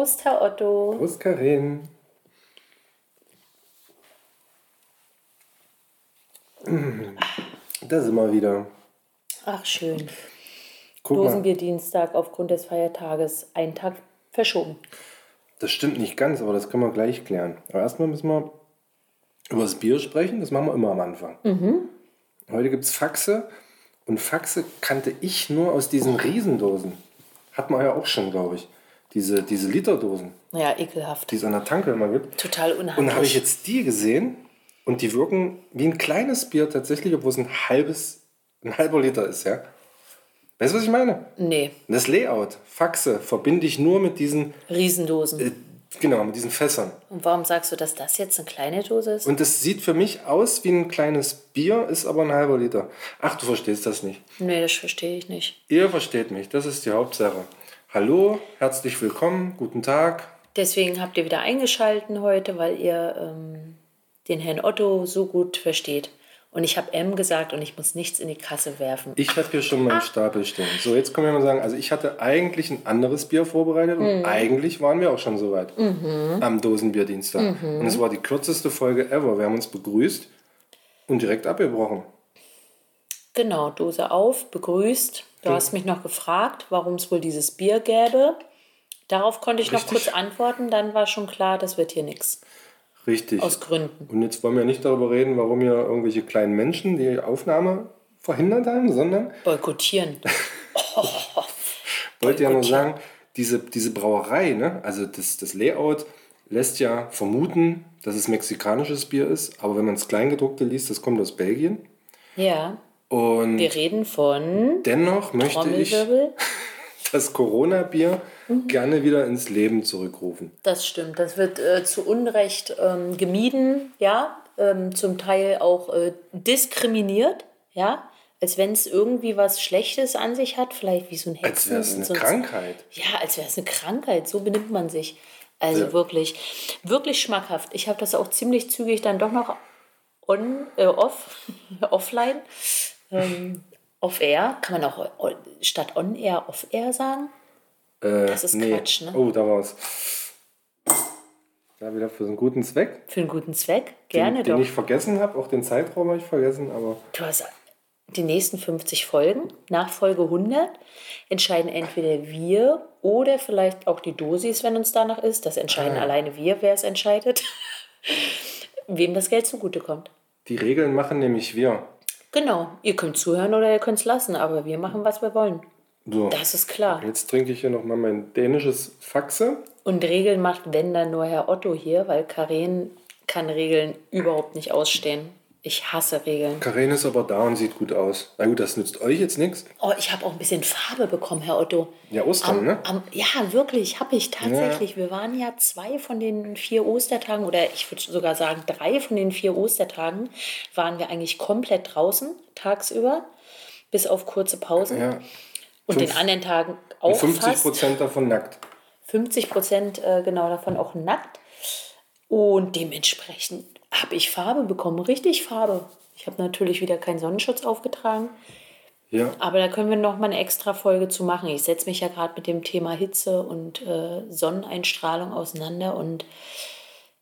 Prost, Herr Otto. Prost, Karin. Da sind wir wieder. Ach, schön. Guck Dosenbierdienstag aufgrund des Feiertages einen Tag verschoben. das stimmt nicht ganz, aber das können wir gleich klären. Aber erstmal müssen wir über das Bier sprechen. Das machen wir immer am Anfang. Heute gibt es Faxe. Und Faxe kannte ich nur aus diesen Riesendosen. Hat man ja auch schon, glaube ich. Diese, diese Literdosen, Ja, ekelhaft. die es an der Tanke immer gibt. Total Und da habe ich unheimlich. jetzt die gesehen und die wirken wie ein kleines Bier tatsächlich, obwohl es ein halbes, ein halber Liter ist, ja. Weißt du, was ich meine? Nee, Das Layout, Faxe, verbinde ich nur mit diesen, Riesendosen. äh, genau, mit diesen Fässern. Und warum sagst du, dass das jetzt eine kleine Dose ist? Und das sieht für mich aus wie ein kleines Bier, ist aber ein halber Liter. Ach, du verstehst das nicht. nee, das verstehe ich nicht. Ihr versteht mich, das ist die Hauptsache. Hallo, herzlich willkommen, guten Tag. Deswegen habt ihr wieder eingeschalten heute, weil ihr ähm, den Herrn Otto so gut versteht. Und ich habe M gesagt und ich muss nichts in die Kasse werfen. Ich habe hier schon meinen Stapel stehen. So, jetzt können wir mal sagen, also ich hatte eigentlich ein anderes Bier vorbereitet und eigentlich waren wir auch schon so weit am Dosenbierdienstag. Und es war die kürzeste Folge ever. Wir haben uns begrüßt und direkt abgebrochen. Genau, Dose auf, begrüßt. Du hast mich noch gefragt, warum es wohl dieses Bier gäbe. Darauf konnte ich noch Richtig. kurz antworten, dann war schon klar, das wird hier nichts. Richtig. Aus Gründen. Und jetzt wollen wir nicht darüber reden, warum hier irgendwelche kleinen Menschen die Aufnahme verhindert haben, sondern Boykottieren. wollte ja nur sagen, diese, diese Brauerei, ne? also das, das Layout lässt ja vermuten, dass es mexikanisches Bier ist, aber wenn man das Kleingedruckte liest, das kommt aus Belgien. Ja, Und wir reden von dennoch möchte ich das Corona-Bier Mhm. gerne wieder ins Leben zurückrufen. Das stimmt. Das wird äh, zu Unrecht ähm, gemieden, ja, ähm, zum Teil auch äh, diskriminiert, ja, als wenn es irgendwie was Schlechtes an sich hat, vielleicht wie so ein Hexen. Als wäre es eine so Krankheit. Ja, als wäre es eine Krankheit. So benimmt man sich. Also Ja. wirklich, wirklich schmackhaft. Ich habe das auch ziemlich zügig dann doch noch on, äh, off, offline, ähm, off-air. Kann man auch statt on-air off-air sagen? Äh, Das ist Quatsch, ne? Oh, da war's. Da wieder für so einen guten Zweck. Für einen guten Zweck. Gerne den, den doch. ich vergessen habe. Auch den Zeitraum habe ich vergessen, aber Du hast die nächsten 50 Folgen, nach Folge 100, entscheiden entweder wir oder vielleicht auch die Dosis, wenn uns danach ist. Das entscheiden Ah. alleine wir, wer es entscheidet, wem das Geld zugutekommt. die Regeln machen nämlich wir. Genau, ihr könnt zuhören oder ihr könnt es lassen, aber wir machen, was wir wollen. So, Das ist klar. jetzt trinke ich hier nochmal mein dänisches Faxe. Und Regeln macht, wenn dann nur Herr Otto hier, weil Karen kann Regeln überhaupt nicht ausstehen. Ich hasse Regeln. Karen ist aber da und sieht gut aus. Na gut, das nützt euch jetzt nichts. Oh, ich habe auch ein bisschen Farbe bekommen, Herr Otto. Ja, Ostern, Am, ne? am, ja, wirklich, habe ich tatsächlich. Wir waren ja zwei von den vier Ostertagen oder ich würde sogar sagen drei von den vier Ostertagen waren wir eigentlich komplett draußen tagsüber, bis auf kurze Pausen. Ja. Und Fünf- den anderen Tagen auch 50 fast. Prozent davon nackt. 50 Prozent äh, genau davon auch nackt. Und dementsprechend habe ich Farbe bekommen, richtig Farbe. Ich habe natürlich wieder keinen Sonnenschutz aufgetragen. Ja. Aber da können wir noch mal eine extra Folge zu machen. Ich setze mich ja gerade mit dem Thema Hitze und äh, Sonneneinstrahlung auseinander und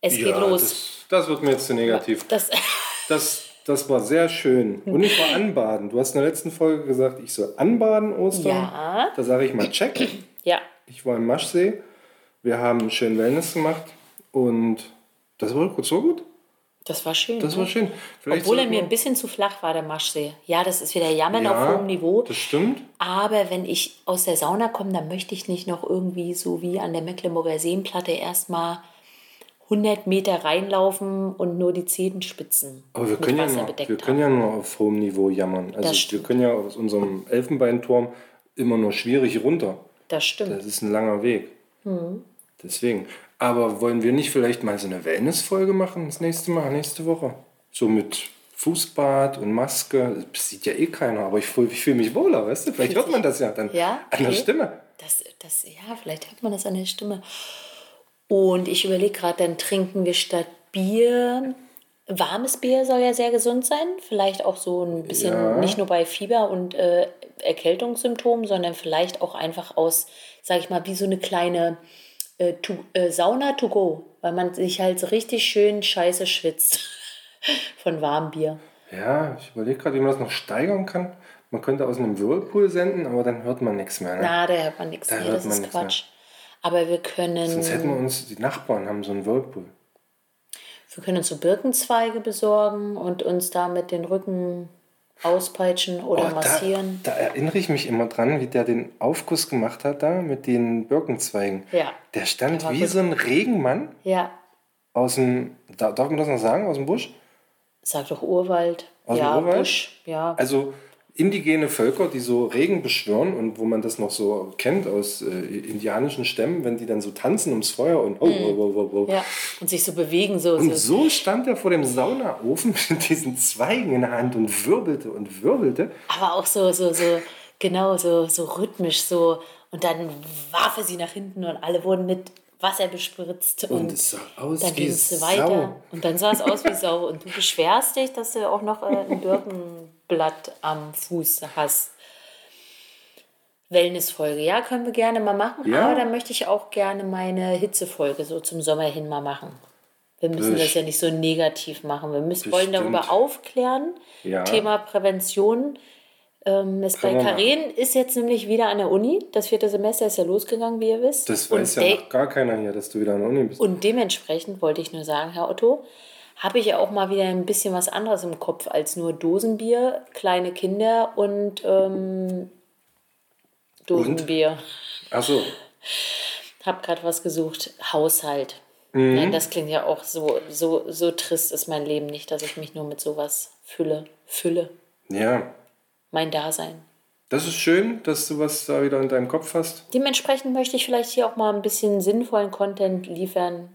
es geht ja, los. Das, das wird mir jetzt zu negativ. Das, Das, das war sehr schön. Und ich war anbaden. Du hast in der letzten Folge gesagt, ich soll anbaden Ostern. Ja. Da sage ich mal check. ja, Ich war im Maschsee. Wir haben schönen Wellness gemacht. Und das war gut, so gut. Das war schön. Das ne? war schön. Vielleicht Obwohl er mir ein bisschen zu flach war, der Maschsee. Ja, das ist wieder Jammern auf ja, hohem Niveau. Das stimmt. Aber wenn ich aus der Sauna komme, dann möchte ich nicht noch irgendwie so wie an der Mecklenburger Seenplatte erstmal 100 Meter reinlaufen und nur die Zehenspitzen Aber wir können, ja Wasser nur, bedeckt wir können ja nur auf hohem Niveau jammern. Also wir können ja aus unserem Elfenbeinturm immer nur schwierig runter. Das stimmt. Das ist ein langer Weg. Mhm. Deswegen. Aber wollen wir nicht vielleicht mal so eine Wellness-Folge machen das nächste Mal, nächste Woche? So mit Fußbad und Maske. Das sieht ja eh keiner, aber ich fühle fühl mich wohler, weißt du? Vielleicht hört man das ja dann Ja, an der. Stimme. Das, das, ja, vielleicht hört man das an der Stimme. Und ich überlege gerade, dann trinken wir statt Bier. Warmes Bier soll ja sehr gesund sein. Vielleicht auch so ein bisschen, Ja. nicht nur bei Fieber und äh, Erkältungssymptomen, sondern vielleicht auch einfach aus, sage ich mal, wie so eine kleine äh, to, äh, Sauna to go, weil man sich halt so richtig schön scheiße schwitzt von warmem Bier. Ja, ich überlege gerade, wie man das noch steigern kann. Man könnte aus einem Whirlpool senden, aber dann hört man nichts mehr. Ne? Na, da hört man nichts Da mehr, hört das man ist nichts mehr. Quatsch. Aber wir können, Sonst hätten wir uns, die Nachbarn haben so einen Whirlpool. wir können uns so Birkenzweige besorgen und uns da mit den Rücken auspeitschen oder Oh, massieren. Da, da erinnere ich mich immer dran, wie der den Aufguss gemacht hat da mit den Birkenzweigen. Ja. Der stand Der wie gut. so ein Regenmann Ja, aus dem, da- darf man das noch sagen, aus dem Busch? sag doch Urwald. Aus dem ja, Urwald? Busch. Ja. Also indigene Völker, die so Regen beschwören und wo man das noch so kennt aus äh, indianischen Stämmen, wenn die dann so tanzen ums Feuer und oh, oh, oh, oh, oh. Mhm. ja. Und sich so bewegen, so. Und so. so stand er vor dem Saunaofen mit diesen Zweigen in der Hand und wirbelte und wirbelte. Aber auch so, so, so, genau, so, so rhythmisch, so. Und dann warf er sie nach hinten und alle wurden mit Wasser bespritzt. Und, Und es sah aus dann wie ging es weiter. Sau. Und dann sah es aus wie Sau. Und du beschwerst dich, dass du auch noch äh, ein Birkenblatt am Fuß hast. Wellnessfolge, ja, können wir gerne mal machen. Ja. Aber dann möchte ich auch gerne meine Hitzefolge so zum Sommer hin mal machen. Wir müssen Best- das ja nicht so negativ machen. Wir müssen, wollen darüber aufklären. Ja. Thema Prävention. Ähm, ist bei Karen ist jetzt nämlich wieder an der Uni. Das vierte Semester ist ja losgegangen, wie ihr wisst. Das weiß und, ja noch gar keiner hier, dass du wieder an der Uni bist. und dementsprechend wollte ich nur sagen, Herr Otto, habe ich ja auch mal wieder ein bisschen was anderes im Kopf als nur Dosenbier, kleine Kinder und ähm, Dosenbier. Achso, Hab gerade was gesucht. Haushalt. Mhm. Nein, das klingt ja auch so, so, so trist ist mein Leben nicht, dass ich mich nur mit sowas fülle. Fülle. ja. Mein Dasein. Das ist schön, dass du was da wieder in deinem Kopf hast. Dementsprechend möchte ich vielleicht hier auch mal ein bisschen sinnvollen Content liefern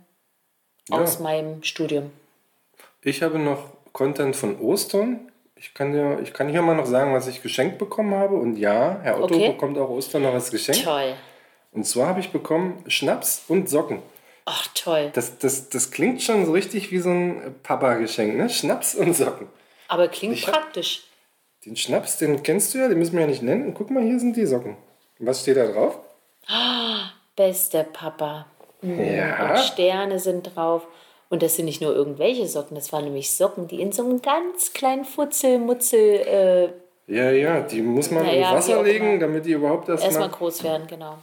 Ja. aus meinem Studium. Ich habe noch Content von Ostern. Ich kann, dir, ich kann hier mal noch sagen, was ich geschenkt bekommen habe. Und ja, Herr Otto Okay. bekommt auch Ostern noch was geschenkt. Toll. Und zwar habe ich bekommen Schnaps und Socken. Ach, toll. Das, das, das klingt schon so richtig wie so ein Papa-Geschenk, ne? Schnaps und Socken. Aber klingt Ich hab- praktisch. Den Schnaps, den kennst du ja, den müssen wir ja nicht nennen. Und guck mal, hier sind die Socken. Was steht da drauf? Bester Papa. Mhm. Ja. Und Sterne sind drauf. Und das sind nicht nur irgendwelche Socken, das waren nämlich Socken, die in so einem ganz kleinen Futzel-Mutzel äh, Ja, ja, die muss man Naja, in Wasser legen, damit die überhaupt erstmal erstmal groß werden, genau.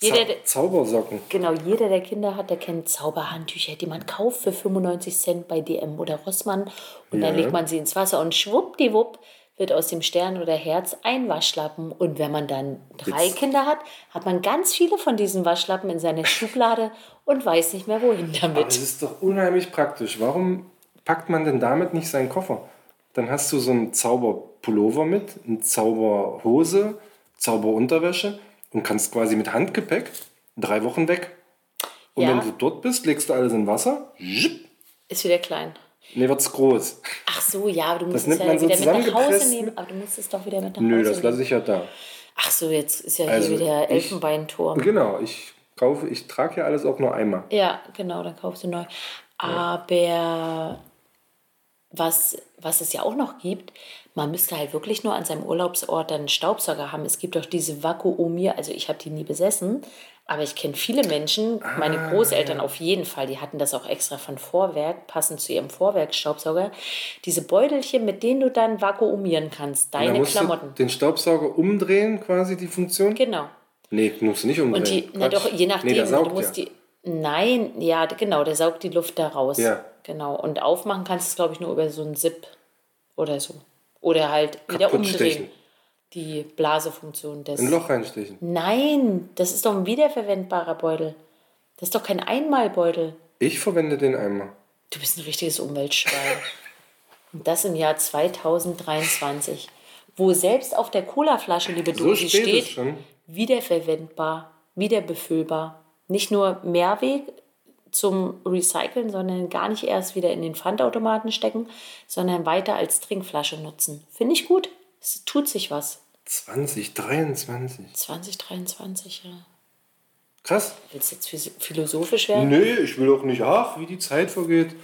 Jeder, der, Zaubersocken. genau, jeder, der Kinder hat, der kennt Zauberhandtücher, die man kauft für 95 Cent bei DM oder Rossmann. Und dann Ja. legt man sie ins Wasser und schwuppdiwupp wird aus dem Stern oder Herz ein Waschlappen. Und wenn man dann drei Jetzt- Kinder hat, hat man ganz viele von diesen Waschlappen in seiner Schublade und weiß nicht mehr, wohin Aber damit. es ist doch unheimlich praktisch. Warum packt man denn damit nicht seinen Koffer? Dann hast du so einen Zauberpullover mit, eine Zauberhose, Zauberunterwäsche und kannst quasi mit Handgepäck drei Wochen weg. Und Ja. wenn du dort bist, legst du alles in Wasser. Ist wieder klein. Nee, wird's groß. Ach so, ja, aber du musst es nimmt ja so wieder mit nach Hause nehmen. Aber du musst es doch wieder mit nach Nö, Hause das nehmen. lasse ich ja da. Ach so, jetzt ist ja Also, hier wieder ich- Elfenbeinturm. Genau, ich kaufe, ich trage ja alles auch nur einmal. Ja, genau, dann kaufst du neu. Aber was, was es ja auch noch gibt, man müsste halt wirklich nur an seinem Urlaubsort dann einen Staubsauger haben. Es gibt doch diese Vakuumier, also ich habe die nie besessen, aber ich kenne viele Menschen, meine Ah, Großeltern auf jeden Fall, die hatten das auch extra von Vorwerk, passend zu ihrem Vorwerkstaubsauger. Diese Beutelchen, mit denen du dann vakuumieren kannst, deine musst Klamotten. du den Staubsauger umdrehen, quasi die Funktion. Genau. Nee, musst du nicht umdrehen. Und die, na doch, je nachdem, Nee, der du saugt musst ja. die. Nein, ja, genau, der saugt die Luft da raus. Ja. Genau. Und aufmachen kannst du es, glaube ich, nur über so einen Zip oder so. Oder halt wieder Kaputt umdrehen. stechen. Die Blasefunktion des. Ein Loch reinstechen. Nein, das ist doch ein wiederverwendbarer Beutel. Das ist doch kein Einmalbeutel. Ich verwende den einmal. Du bist ein richtiges Umweltschwein. Und das im Jahr 2023. Wo selbst auf der Colaflasche, liebe So Dosi, steht, wiederverwendbar, wiederbefüllbar. Nicht nur Mehrweg zum Recyceln, sondern gar nicht erst wieder in den Pfandautomaten stecken, sondern weiter als Trinkflasche nutzen. Finde ich gut. Es tut sich was. 2023. 2023, ja. Krass. Willst du jetzt philosophisch werden? Nee, ich will auch nicht, ach, wie die Zeit vergeht.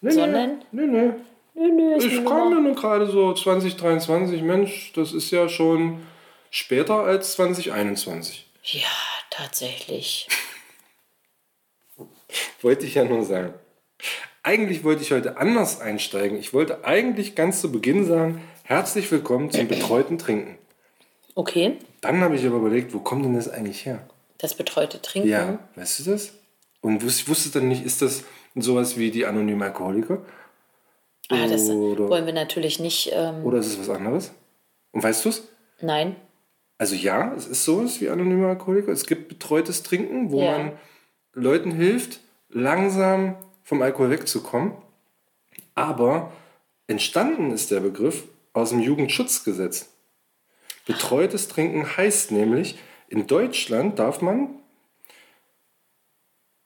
Nee, Sondern? Nee, nee. Nö, ist Ich kam nur- mir nur gerade so 2023, Mensch, das ist ja schon später als 2021. Ja, tatsächlich. wollte ich ja nur sagen. Eigentlich wollte ich heute anders einsteigen. Ich wollte eigentlich ganz zu Beginn sagen, herzlich willkommen zum betreuten Trinken. Okay. Dann habe ich aber überlegt, wo kommt denn das eigentlich her? Das betreute Trinken? Ja, weißt du das? Und ich wusste dann nicht, ist das sowas wie die anonymen Alkoholiker? Ah, das wollen wir natürlich nicht. Ähm, oder ist es was anderes? Und weißt du es? Nein. Also ja, es ist sowas wie anonyme Alkoholiker. Es gibt betreutes Trinken, wo ja. man Leuten hilft, langsam vom Alkohol wegzukommen. Aber entstanden ist der Begriff aus dem Jugendschutzgesetz. Betreutes Trinken heißt nämlich, in Deutschland darf man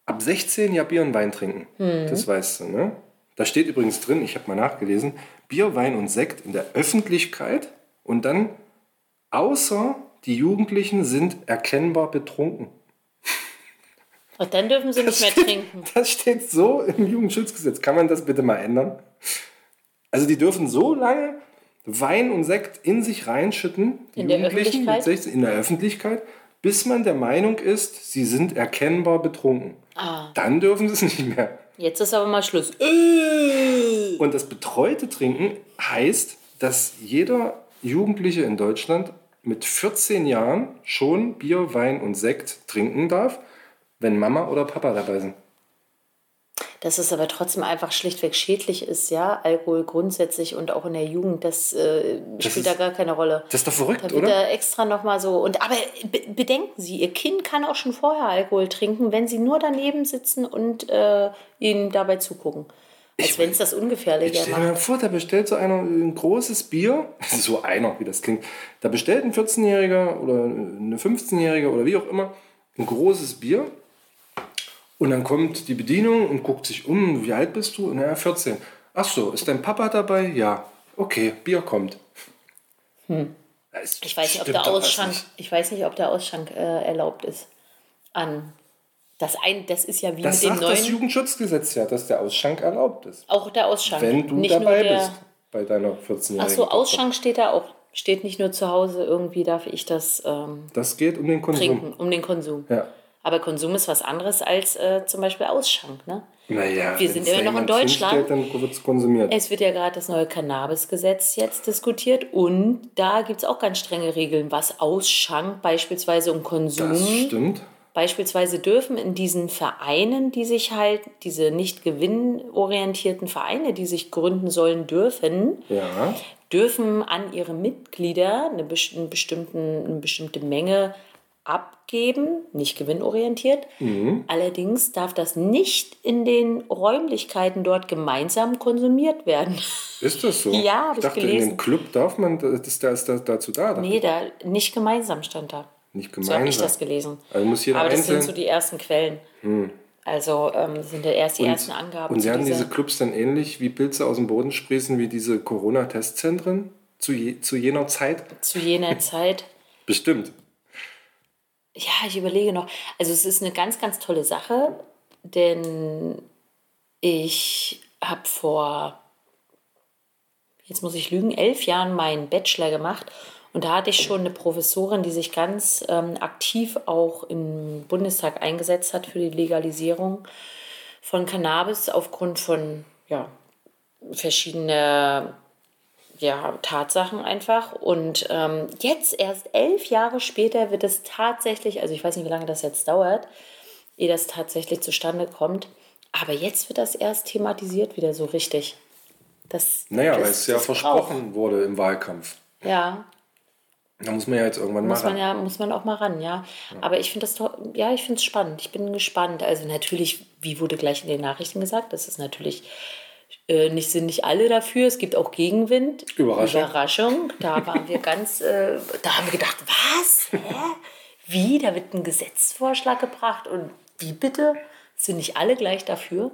ab 16 ja Bier und Wein trinken. Mhm. Das weißt du, ne? Da steht übrigens drin, ich habe mal nachgelesen, Bier, Wein und Sekt in der Öffentlichkeit und dann außer die Jugendlichen sind erkennbar betrunken. Und dann dürfen sie das nicht mehr steht, trinken. Das steht so im Jugendschutzgesetz. Kann man das bitte mal ändern? Also die dürfen so lange Wein und Sekt in sich reinschütten, die in Jugendlichen der 16, in der Öffentlichkeit, bis man der Meinung ist, sie sind erkennbar betrunken. Ah. Dann dürfen sie es nicht mehr. Jetzt ist aber mal Schluss. Und das betreute Trinken heißt, dass jeder Jugendliche in Deutschland mit 14 Jahren schon Bier, Wein und Sekt trinken darf, wenn Mama oder Papa dabei sind dass es aber trotzdem einfach schlichtweg schädlich ist, ja, Alkohol grundsätzlich und auch in der Jugend, das, äh, das spielt ist, da gar keine Rolle. Das ist doch verrückt, da wird oder? Da extra nochmal so, und aber bedenken Sie, Ihr Kind kann auch schon vorher Alkohol trinken, wenn Sie nur daneben sitzen und äh, Ihnen dabei zugucken. Als wenn es das ungefährlicher macht. Stell dir mal vor, da bestellt so einer ein großes Bier, so einer, wie das klingt, da bestellt ein 14-Jähriger oder eine 15-Jährige oder wie auch immer ein großes Bier und dann kommt die Bedienung und guckt sich um, wie alt bist du? Naja, 14. Ach so, ist dein Papa dabei? Ja. Okay, Bier kommt. Hm. Ich weiß, nicht, ob der Ausschank, nicht. ich weiß nicht, ob der Ausschank äh, erlaubt ist. An das, ein, das ist ja wie das mit dem neuen. Das Jugendschutzgesetz ja, dass der Ausschank erlaubt ist. Auch der Ausschank. Wenn du nicht dabei der, bist bei deiner 14-jährigen. Ach so, Ausschank steht da auch. Steht nicht nur zu Hause, irgendwie darf ich das. Ähm, das geht um den Konsum. Trinken, um den Konsum. Ja. Aber Konsum ist was anderes als äh, zum Beispiel Ausschank. Ne? Naja, wir sind immer noch in Deutschland. Es wird ja gerade das neue Cannabisgesetz jetzt diskutiert und da gibt es auch ganz strenge Regeln, was Ausschank beispielsweise um Konsum. Das stimmt. Beispielsweise dürfen in diesen Vereinen, die sich halt, diese nicht gewinnorientierten Vereine, die sich gründen sollen, dürfen, ja. dürfen an ihre Mitglieder eine, bestimmten, eine bestimmte Menge abgeben, nicht gewinnorientiert. Mhm. Allerdings darf das nicht in den Räumlichkeiten dort gemeinsam konsumiert werden. Ist das so? ja, habe ich, dachte, gelesen. in den Club darf man, das, das, das dazu da. Nee, da, nicht gemeinsam stand da. Nicht gemeinsam? So habe ich das gelesen. Also muss jeder Aber das einzeln... sind so die ersten Quellen. Hm. Also ähm, sind ja erst die und, ersten Angaben. Und werden diese Clubs dann ähnlich wie Pilze aus dem Boden sprießen wie diese Corona-Testzentren zu, je, zu jener Zeit? Zu jener Zeit. Bestimmt. Ja, ich überlege noch. Also es ist eine ganz, ganz tolle Sache, denn ich habe vor, jetzt muss ich lügen, elf Jahren meinen Bachelor gemacht und da hatte ich schon eine Professorin, die sich ganz ähm, aktiv auch im Bundestag eingesetzt hat für die Legalisierung von Cannabis aufgrund von ja, verschiedener ja, Tatsachen einfach. Und ähm, jetzt, erst elf Jahre später, wird es tatsächlich, also ich weiß nicht, wie lange das jetzt dauert, ehe das tatsächlich zustande kommt, aber jetzt wird das erst thematisiert wieder so richtig. Das, naja, das, weil es ja versprochen braucht. wurde im Wahlkampf. Ja. Da muss man ja jetzt irgendwann muss mal ran. Man ja, muss man auch mal ran, ja. ja. Aber ich finde das doch, ja, ich finde es spannend. Ich bin gespannt. Also natürlich, wie wurde gleich in den Nachrichten gesagt, das ist natürlich äh, nicht sind nicht alle dafür. Es gibt auch Gegenwind. Überraschung. Überraschung. Da waren wir ganz, äh, da haben wir gedacht, was? Hä? Wie? Da wird ein Gesetzesvorschlag gebracht und wie bitte? Sind nicht alle gleich dafür?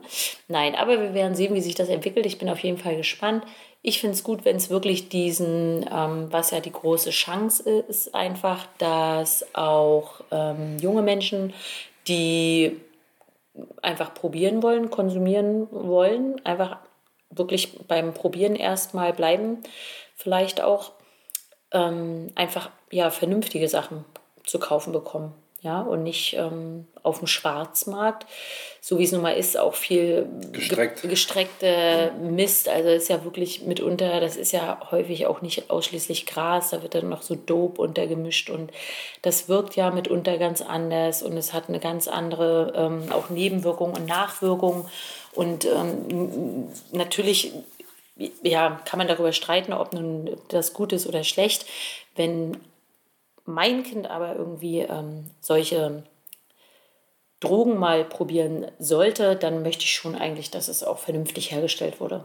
Nein, aber wir werden sehen, wie sich das entwickelt. Ich bin auf jeden Fall gespannt. Ich finde es gut, wenn es wirklich diesen, ähm, was ja die große Chance ist, einfach, dass auch ähm, junge Menschen, die einfach probieren wollen, konsumieren wollen, einfach wirklich beim Probieren erstmal bleiben, vielleicht auch ähm, einfach ja, vernünftige Sachen zu kaufen bekommen. Ja, und nicht ähm, auf dem Schwarzmarkt, so wie es nun mal ist, auch viel Gestreckt. ge gestreckte Mist. Also ist ja wirklich mitunter, das ist ja häufig auch nicht ausschließlich Gras, da wird dann noch so Dope untergemischt und das wirkt ja mitunter ganz anders und es hat eine ganz andere ähm, auch Nebenwirkung und Nachwirkung. Und ähm, natürlich ja, kann man darüber streiten, ob nun das gut ist oder schlecht. Wenn mein Kind aber irgendwie ähm, solche Drogen mal probieren sollte, dann möchte ich schon eigentlich, dass es auch vernünftig hergestellt wurde.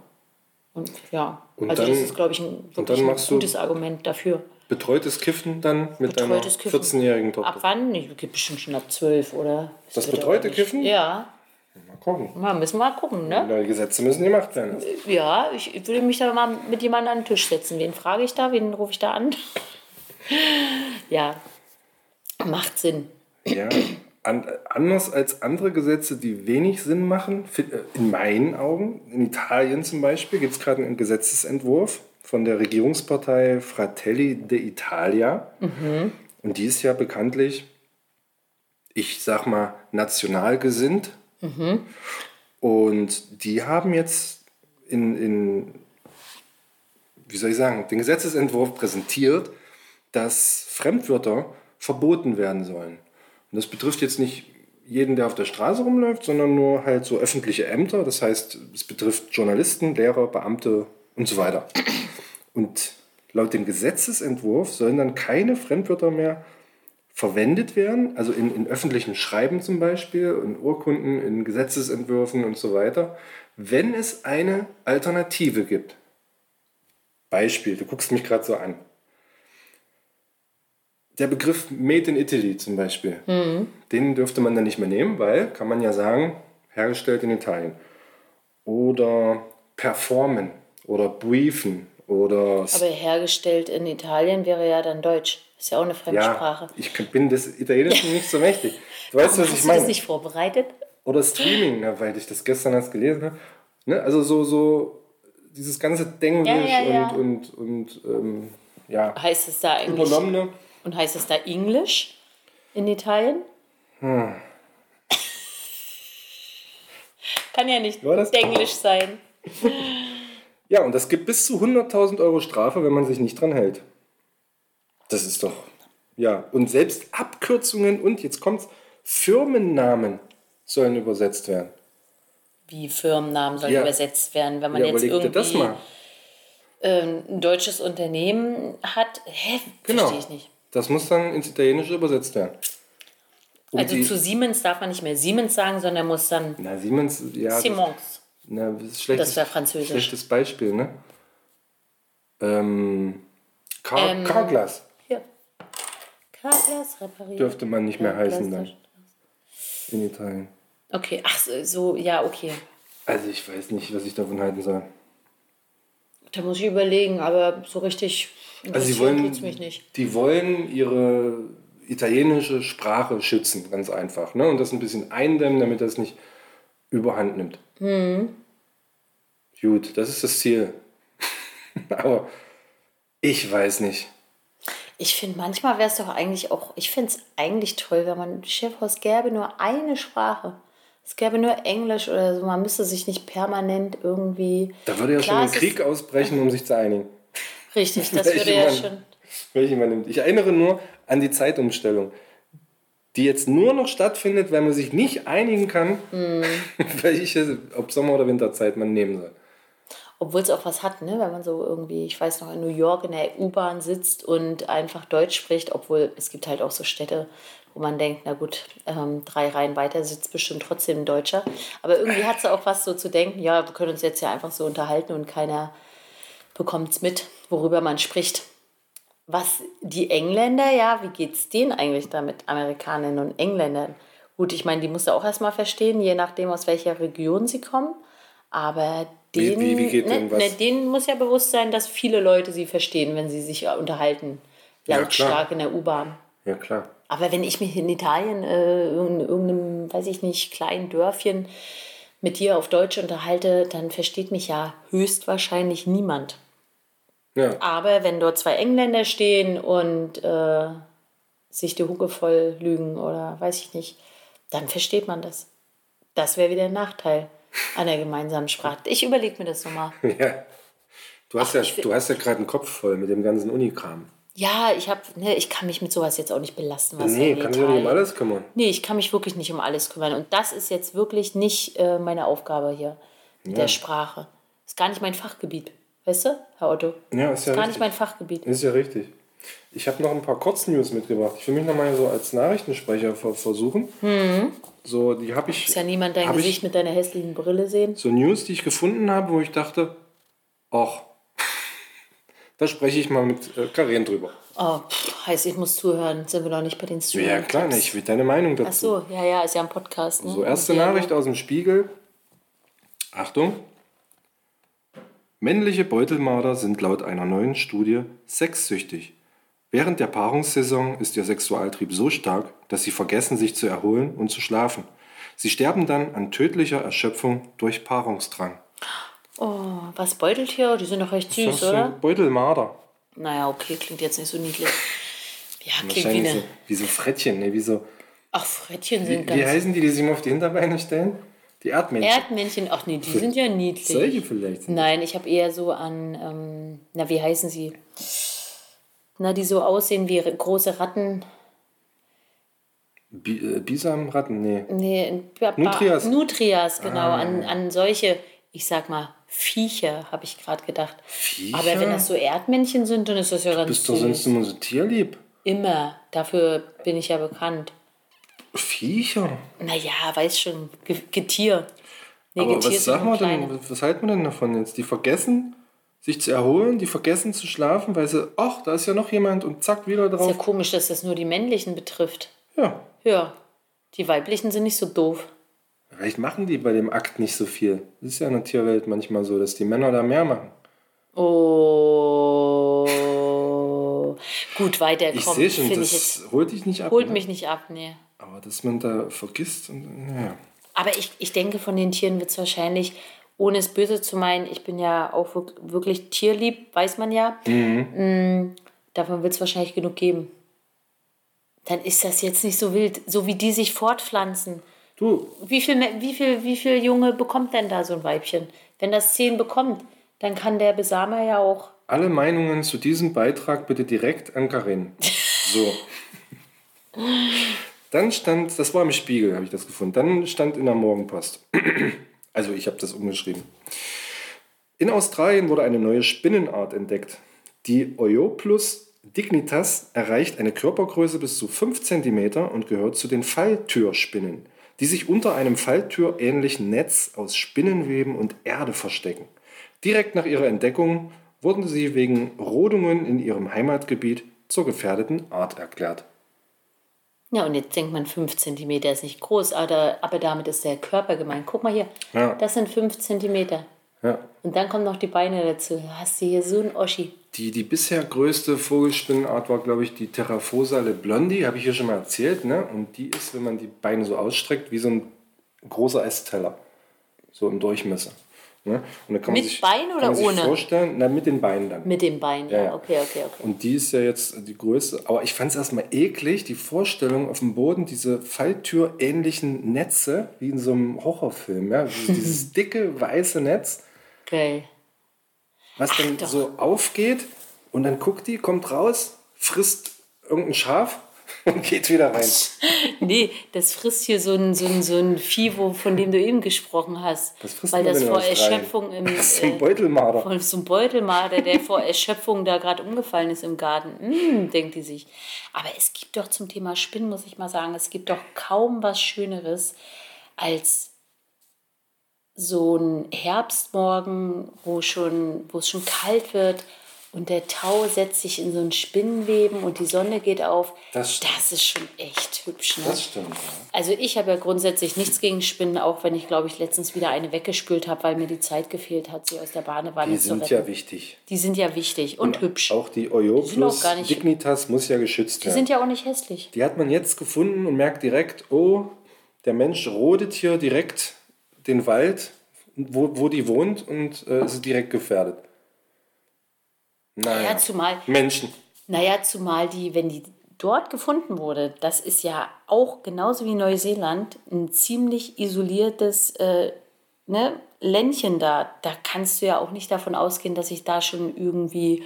Und ja, und also dann, das ist, glaube ich, ein, wirklich ein gutes Argument dafür. Betreutes Kiffen dann mit betreutes deiner 14-jährigen Tochter? Ab wann? Ich gibt bestimmt schon ab 12, oder? Das, das betreute Kiffen? Ja. Mal gucken. Mal müssen wir mal gucken, ne? Die Gesetze müssen gemacht werden. Ja, ich würde mich da mal mit jemandem an den Tisch setzen. Wen frage ich da? Wen rufe ich da an? Ja, macht Sinn. Ja, an, anders als andere Gesetze, die wenig Sinn machen, äh, in meinen Augen, in Italien zum Beispiel, gibt es gerade einen Gesetzesentwurf von der Regierungspartei Fratelli d'Italia. Mhm. Und die ist ja bekanntlich, ich sag mal, national gesinnt. Mhm. Und die haben jetzt in, in, wie soll ich sagen, den Gesetzesentwurf präsentiert, dass Fremdwörter verboten werden sollen. Und das betrifft jetzt nicht jeden, der auf der Straße rumläuft, sondern nur halt so öffentliche Ämter. Das heißt, es betrifft Journalisten, Lehrer, Beamte und so weiter. Und laut dem Gesetzesentwurf sollen dann keine Fremdwörter mehr verwendet werden, also in, in öffentlichen Schreiben zum Beispiel, in Urkunden, in Gesetzesentwürfen und so weiter, wenn es eine Alternative gibt. Beispiel, du guckst mich gerade so an der Begriff Made in Italy zum Beispiel, mhm. den dürfte man dann nicht mehr nehmen, weil, kann man ja sagen, hergestellt in Italien. Oder performen oder briefen oder. Aber hergestellt in Italien wäre ja dann Deutsch. Ist ja auch eine Fremdsprache. Ja, ich bin des Italienischen nicht so mächtig. Du weißt, was ich meine. Hast du das nicht vorbereitet? Oder Streaming, na, weil ich das gestern erst gelesen habe. Ne? Also so, so dieses ganze Denglisch ja, ja, ja. und, und, und ähm, ja. Heißt es da eigentlich? Übernommene. Und heißt es da Englisch in Italien? Hm. Kann ja nicht Englisch sein. Ja, und es gibt bis zu 100.000 Euro Strafe, wenn man sich nicht dran hält. Das ist doch. Ja, und selbst Abkürzungen und jetzt kommt's, Firmennamen sollen übersetzt werden. Wie Firmennamen sollen ja. übersetzt werden, wenn man ja, jetzt irgendwie das mal. Ähm, ein deutsches Unternehmen hat? Hä? Genau. Verstehe ich nicht. Das muss dann ins Italienische übersetzt werden. Um also zu Siemens darf man nicht mehr Siemens sagen, sondern muss dann. Na, Siemens, ja. Simons. Das, na, das ist schlechtes, das wäre französisch. Schlechtes Beispiel, ne? Ähm, Car ähm, Carglass. Hier. Carglass repariert. Dürfte man nicht mehr Carglass heißen dann. In Italien. Okay, ach so, ja, okay. Also ich weiß nicht, was ich davon halten soll. Da muss ich überlegen, aber so richtig also sie wollen. Die wollen ihre italienische Sprache schützen, ganz einfach. Ne? Und das ein bisschen eindämmen, damit das nicht überhand nimmt. Mhm. Gut, das ist das Ziel. aber ich weiß nicht. Ich finde, manchmal wäre es doch eigentlich auch, ich finde es eigentlich toll, wenn man, Chefhaus gäbe nur eine Sprache. Es gäbe nur Englisch oder so, man müsste sich nicht permanent irgendwie. Da würde ja Klar, schon ein Krieg ausbrechen, um sich zu einigen. Richtig, das würde ja man, schon. Welche man nimmt. Ich erinnere nur an die Zeitumstellung, die jetzt nur noch stattfindet, wenn man sich nicht einigen kann, mm. welche, ob Sommer- oder Winterzeit man nehmen soll. Obwohl es auch was hat, ne? wenn man so irgendwie, ich weiß noch, in New York in der U-Bahn sitzt und einfach Deutsch spricht, obwohl es gibt halt auch so Städte, wo man denkt, na gut, ähm, drei Reihen weiter sitzt bestimmt trotzdem ein Deutscher. Aber irgendwie hat es auch was so zu denken, ja, wir können uns jetzt ja einfach so unterhalten und keiner bekommt es mit, worüber man spricht. Was die Engländer, ja, wie geht es denen eigentlich damit, Amerikanern und Engländern? Gut, ich meine, die muss du auch erstmal verstehen, je nachdem, aus welcher Region sie kommen. Aber denen, wie, wie, wie ne? Ne, denen muss ja bewusst sein, dass viele Leute sie verstehen, wenn sie sich unterhalten. Lautstark ja, in der U-Bahn. Ja, klar. Aber wenn ich mich in Italien, äh, in irgendeinem, weiß ich nicht, kleinen Dörfchen mit dir auf Deutsch unterhalte, dann versteht mich ja höchstwahrscheinlich niemand. Ja. Aber wenn dort zwei Engländer stehen und äh, sich die Hucke voll lügen oder weiß ich nicht, dann versteht man das. Das wäre wieder ein Nachteil an der gemeinsamen Sprache. Ich überlege mir das nochmal. Ja. Du hast Ach, ja, du hast ja gerade einen Kopf voll mit dem ganzen Unikram. Ja, ich habe, ne, ich kann mich mit sowas jetzt auch nicht belasten. Was nee, kann sich nicht um alles kümmern. Nee, ich kann mich wirklich nicht um alles kümmern. Und das ist jetzt wirklich nicht äh, meine Aufgabe hier mit ja. der Sprache. Ist gar nicht mein Fachgebiet. Weißt du, Herr Otto? Ja, ist ja ist gar richtig. nicht mein Fachgebiet. Ist ja richtig. Ich habe noch ein paar Kurznews mitgebracht. Ich will mich noch mal so als Nachrichtensprecher versuchen. Mhm. So, die habe ich. Muss ja niemand dein Gesicht ich, mit deiner hässlichen Brille sehen. So News, die ich gefunden habe, wo ich dachte, ach, da spreche ich mal mit äh, Karin drüber. Oh, pff, heißt, ich muss zuhören. Sind wir noch nicht bei den Streaming? Ja, klar, nicht. Ich will deine Meinung dazu. Ach so, ja, ja, ist ja ein Podcast. Ne? So, erste Nachricht aus dem Spiegel. Achtung. Männliche Beutelmarder sind laut einer neuen Studie sexsüchtig. Während der Paarungssaison ist ihr Sexualtrieb so stark, dass sie vergessen, sich zu erholen und zu schlafen. Sie sterben dann an tödlicher Erschöpfung durch Paarungsdrang. Oh, was Beuteltier? Die sind doch recht süß, oder? Beutelmarder. Naja, okay, klingt jetzt nicht so niedlich. Ja, klingt wie, eine... so, wie so Frettchen, ne? Wie so, Ach, Frettchen sind wie, ganz... Wie heißen die, die sich immer auf die Hinterbeine stellen? Die Erdmännchen. Erdmännchen, ach nee, die sind ja niedlich. Solche vielleicht? Nein, ich habe eher so an, ähm, na, wie heißen sie? Na, die so aussehen wie große Ratten. Bi äh, Bisamratten? Nee. Nee, Nutrias. Nutrias, genau. Ah. An, an solche, ich sag mal, Viecher, habe ich gerade gedacht. Viecher? Aber wenn das so Erdmännchen sind, dann ist das ja ganz Du bist doch sonst immer so tierlieb. Immer. Dafür bin ich ja bekannt. Viecher? Naja, weiß schon. Getier. Nee, Aber Getier was sagen wir denn? Was halten wir denn davon jetzt? Die vergessen, sich zu erholen, die vergessen zu schlafen, weil sie, ach, da ist ja noch jemand und zack, wieder drauf. Ist ja komisch, dass das nur die männlichen betrifft. Ja. Ja. Die weiblichen sind nicht so doof. Vielleicht machen die bei dem Akt nicht so viel. Das ist ja in der Tierwelt manchmal so, dass die Männer da mehr machen. Oh. Gut, weiterkommen. Ich sehe schon, das jetzt, holt dich nicht ab. Holt ne? mich nicht ab, nee. Aber dass man da vergisst, und, ja. Aber ich, ich denke, von den Tieren wird es wahrscheinlich, ohne es böse zu meinen, ich bin ja auch wirklich tierlieb, weiß man ja. Mhm. Mm, davon wird es wahrscheinlich genug geben. Dann ist das jetzt nicht so wild, so wie die sich fortpflanzen. Du. Wie viel, wie, viel, wie viel Junge bekommt denn da so ein Weibchen? Wenn das zehn bekommt, dann kann der Besamer ja auch. Alle Meinungen zu diesem Beitrag bitte direkt an Karin. So. Dann stand, das war im Spiegel, habe ich das gefunden. Dann stand in der Morgenpost. Also ich habe das umgeschrieben. In Australien wurde eine neue Spinnenart entdeckt. Die Oyoplus dignitas erreicht eine Körpergröße bis zu 5 cm und gehört zu den Falltürspinnen die sich unter einem falltürähnlichen Netz aus Spinnenweben und Erde verstecken. Direkt nach ihrer Entdeckung wurden sie wegen Rodungen in ihrem Heimatgebiet zur gefährdeten Art erklärt. Ja, und jetzt denkt man, 5 cm ist nicht groß, aber, aber damit ist der Körper gemeint. Guck mal hier, ja. das sind 5 cm. Ja. Und dann kommen noch die Beine dazu. Hast du hier so ein Oschi. Die, die bisher größte Vogelspinnenart war, glaube ich, die Terrafosa leblondi, habe ich hier schon mal erzählt. Ne? Und die ist, wenn man die Beine so ausstreckt, wie so ein großer Essteller. So im Durchmesser. Ne? mit sich, Bein oder ohne? Vorstellen, na, mit den Beinen dann. Mit den Beinen, ja. ja. Okay, okay, okay. Und die ist ja jetzt die größte. Aber ich fand es erstmal eklig, die Vorstellung auf dem Boden, diese Falltür-ähnlichen Netze, wie in so einem Horrorfilm. Ja? Dieses dicke, weiße Netz. Geil. Was Ach, dann doch. so aufgeht und dann guckt die, kommt raus, frisst irgendein Schaf und geht wieder rein. nee, das frisst hier so ein, so ein, so ein Vieh, wo, von dem du eben gesprochen hast. Was frisst Weil das vor Erschöpfung im. Das ist ein Beutelmarder. Äh, so ein Beutelmarder, der vor Erschöpfung da gerade umgefallen ist im Garten. Mm, denkt die sich. Aber es gibt doch zum Thema Spinnen, muss ich mal sagen, es gibt doch kaum was Schöneres als so ein Herbstmorgen, wo, schon, wo es schon kalt wird und der Tau setzt sich in so ein Spinnenweben und die Sonne geht auf. Das, das ist schon echt hübsch. Ne? Das stimmt. Ja. Also ich habe ja grundsätzlich nichts gegen Spinnen, auch wenn ich, glaube ich, letztens wieder eine weggespült habe, weil mir die Zeit gefehlt hat, sie aus der Badewanne zu retten. Die sind ja wichtig. Die sind ja wichtig und, und hübsch. Auch die Oyoplus dignitas muss ja geschützt werden. Die sind ja auch nicht hässlich. Die hat man jetzt gefunden und merkt direkt, oh, der Mensch rodet hier direkt den Wald, wo, wo die wohnt und äh, ist direkt gefährdet. Naja, naja zumal. Menschen. Naja, zumal die, wenn die dort gefunden wurde, das ist ja auch genauso wie Neuseeland ein ziemlich isoliertes äh, ne, Ländchen da. Da kannst du ja auch nicht davon ausgehen, dass sich da schon irgendwie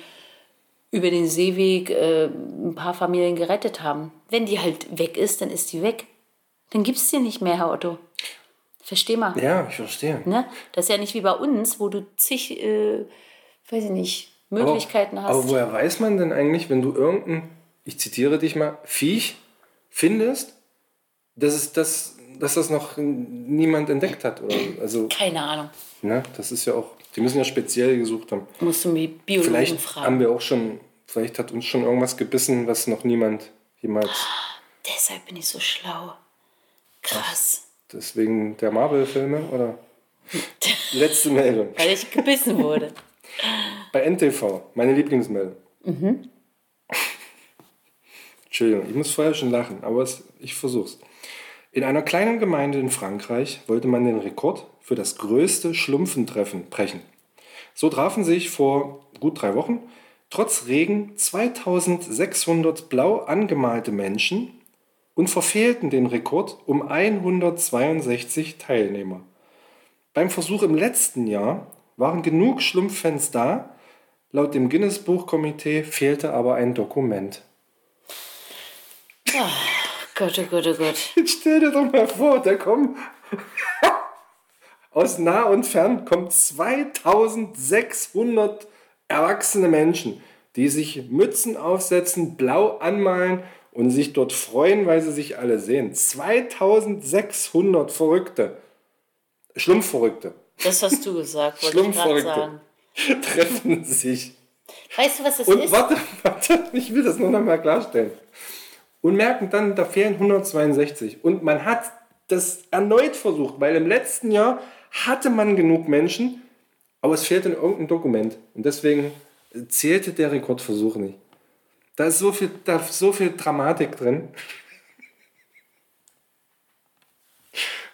über den Seeweg äh, ein paar Familien gerettet haben. Wenn die halt weg ist, dann ist die weg. Dann gibt es die nicht mehr, Herr Otto. Versteh mal. Ja, ich verstehe. Ne? Das ist ja nicht wie bei uns, wo du zig, äh, weiß ich nicht, Möglichkeiten aber, hast. Aber woher weiß man denn eigentlich, wenn du irgendein, ich zitiere dich mal, Viech findest, dass, es das, dass das noch niemand entdeckt hat? Oder? Also, Keine Ahnung. Ne? Das ist ja auch, die müssen ja speziell gesucht haben. Musst du die Biologen vielleicht fragen. haben wir auch schon, vielleicht hat uns schon irgendwas gebissen, was noch niemand jemals. Deshalb bin ich so schlau. Krass. Deswegen der Marvel-Filme oder? Letzte Meldung. Weil ich gebissen wurde. Bei NTV, meine Lieblingsmeldung. Entschuldigung, ich muss vorher schon lachen, aber es, ich versuch's. In einer kleinen Gemeinde in Frankreich wollte man den Rekord für das größte Schlumpfentreffen brechen. So trafen sich vor gut drei Wochen trotz Regen 2600 blau angemalte Menschen und verfehlten den Rekord um 162 Teilnehmer. Beim Versuch im letzten Jahr waren genug Schlumpffans da, laut dem Guinness-Buchkomitee fehlte aber ein Dokument. Gott, oh Gott, oh Gott. Jetzt stell dir doch mal vor, da kommen aus nah und fern kommen 2600 erwachsene Menschen, die sich Mützen aufsetzen, blau anmalen und sich dort freuen, weil sie sich alle sehen. 2600 Verrückte. Schlumpfverrückte. Das hast du gesagt, wollte ich gerade sagen. Treffen sich. Weißt du, was das Und ist? warte, warte, ich will das nur noch mal klarstellen. Und merken dann, da fehlen 162. Und man hat das erneut versucht, weil im letzten Jahr hatte man genug Menschen, aber es fehlte irgendein Dokument. Und deswegen zählte der Rekordversuch nicht. Da ist so viel, da ist so viel Dramatik drin.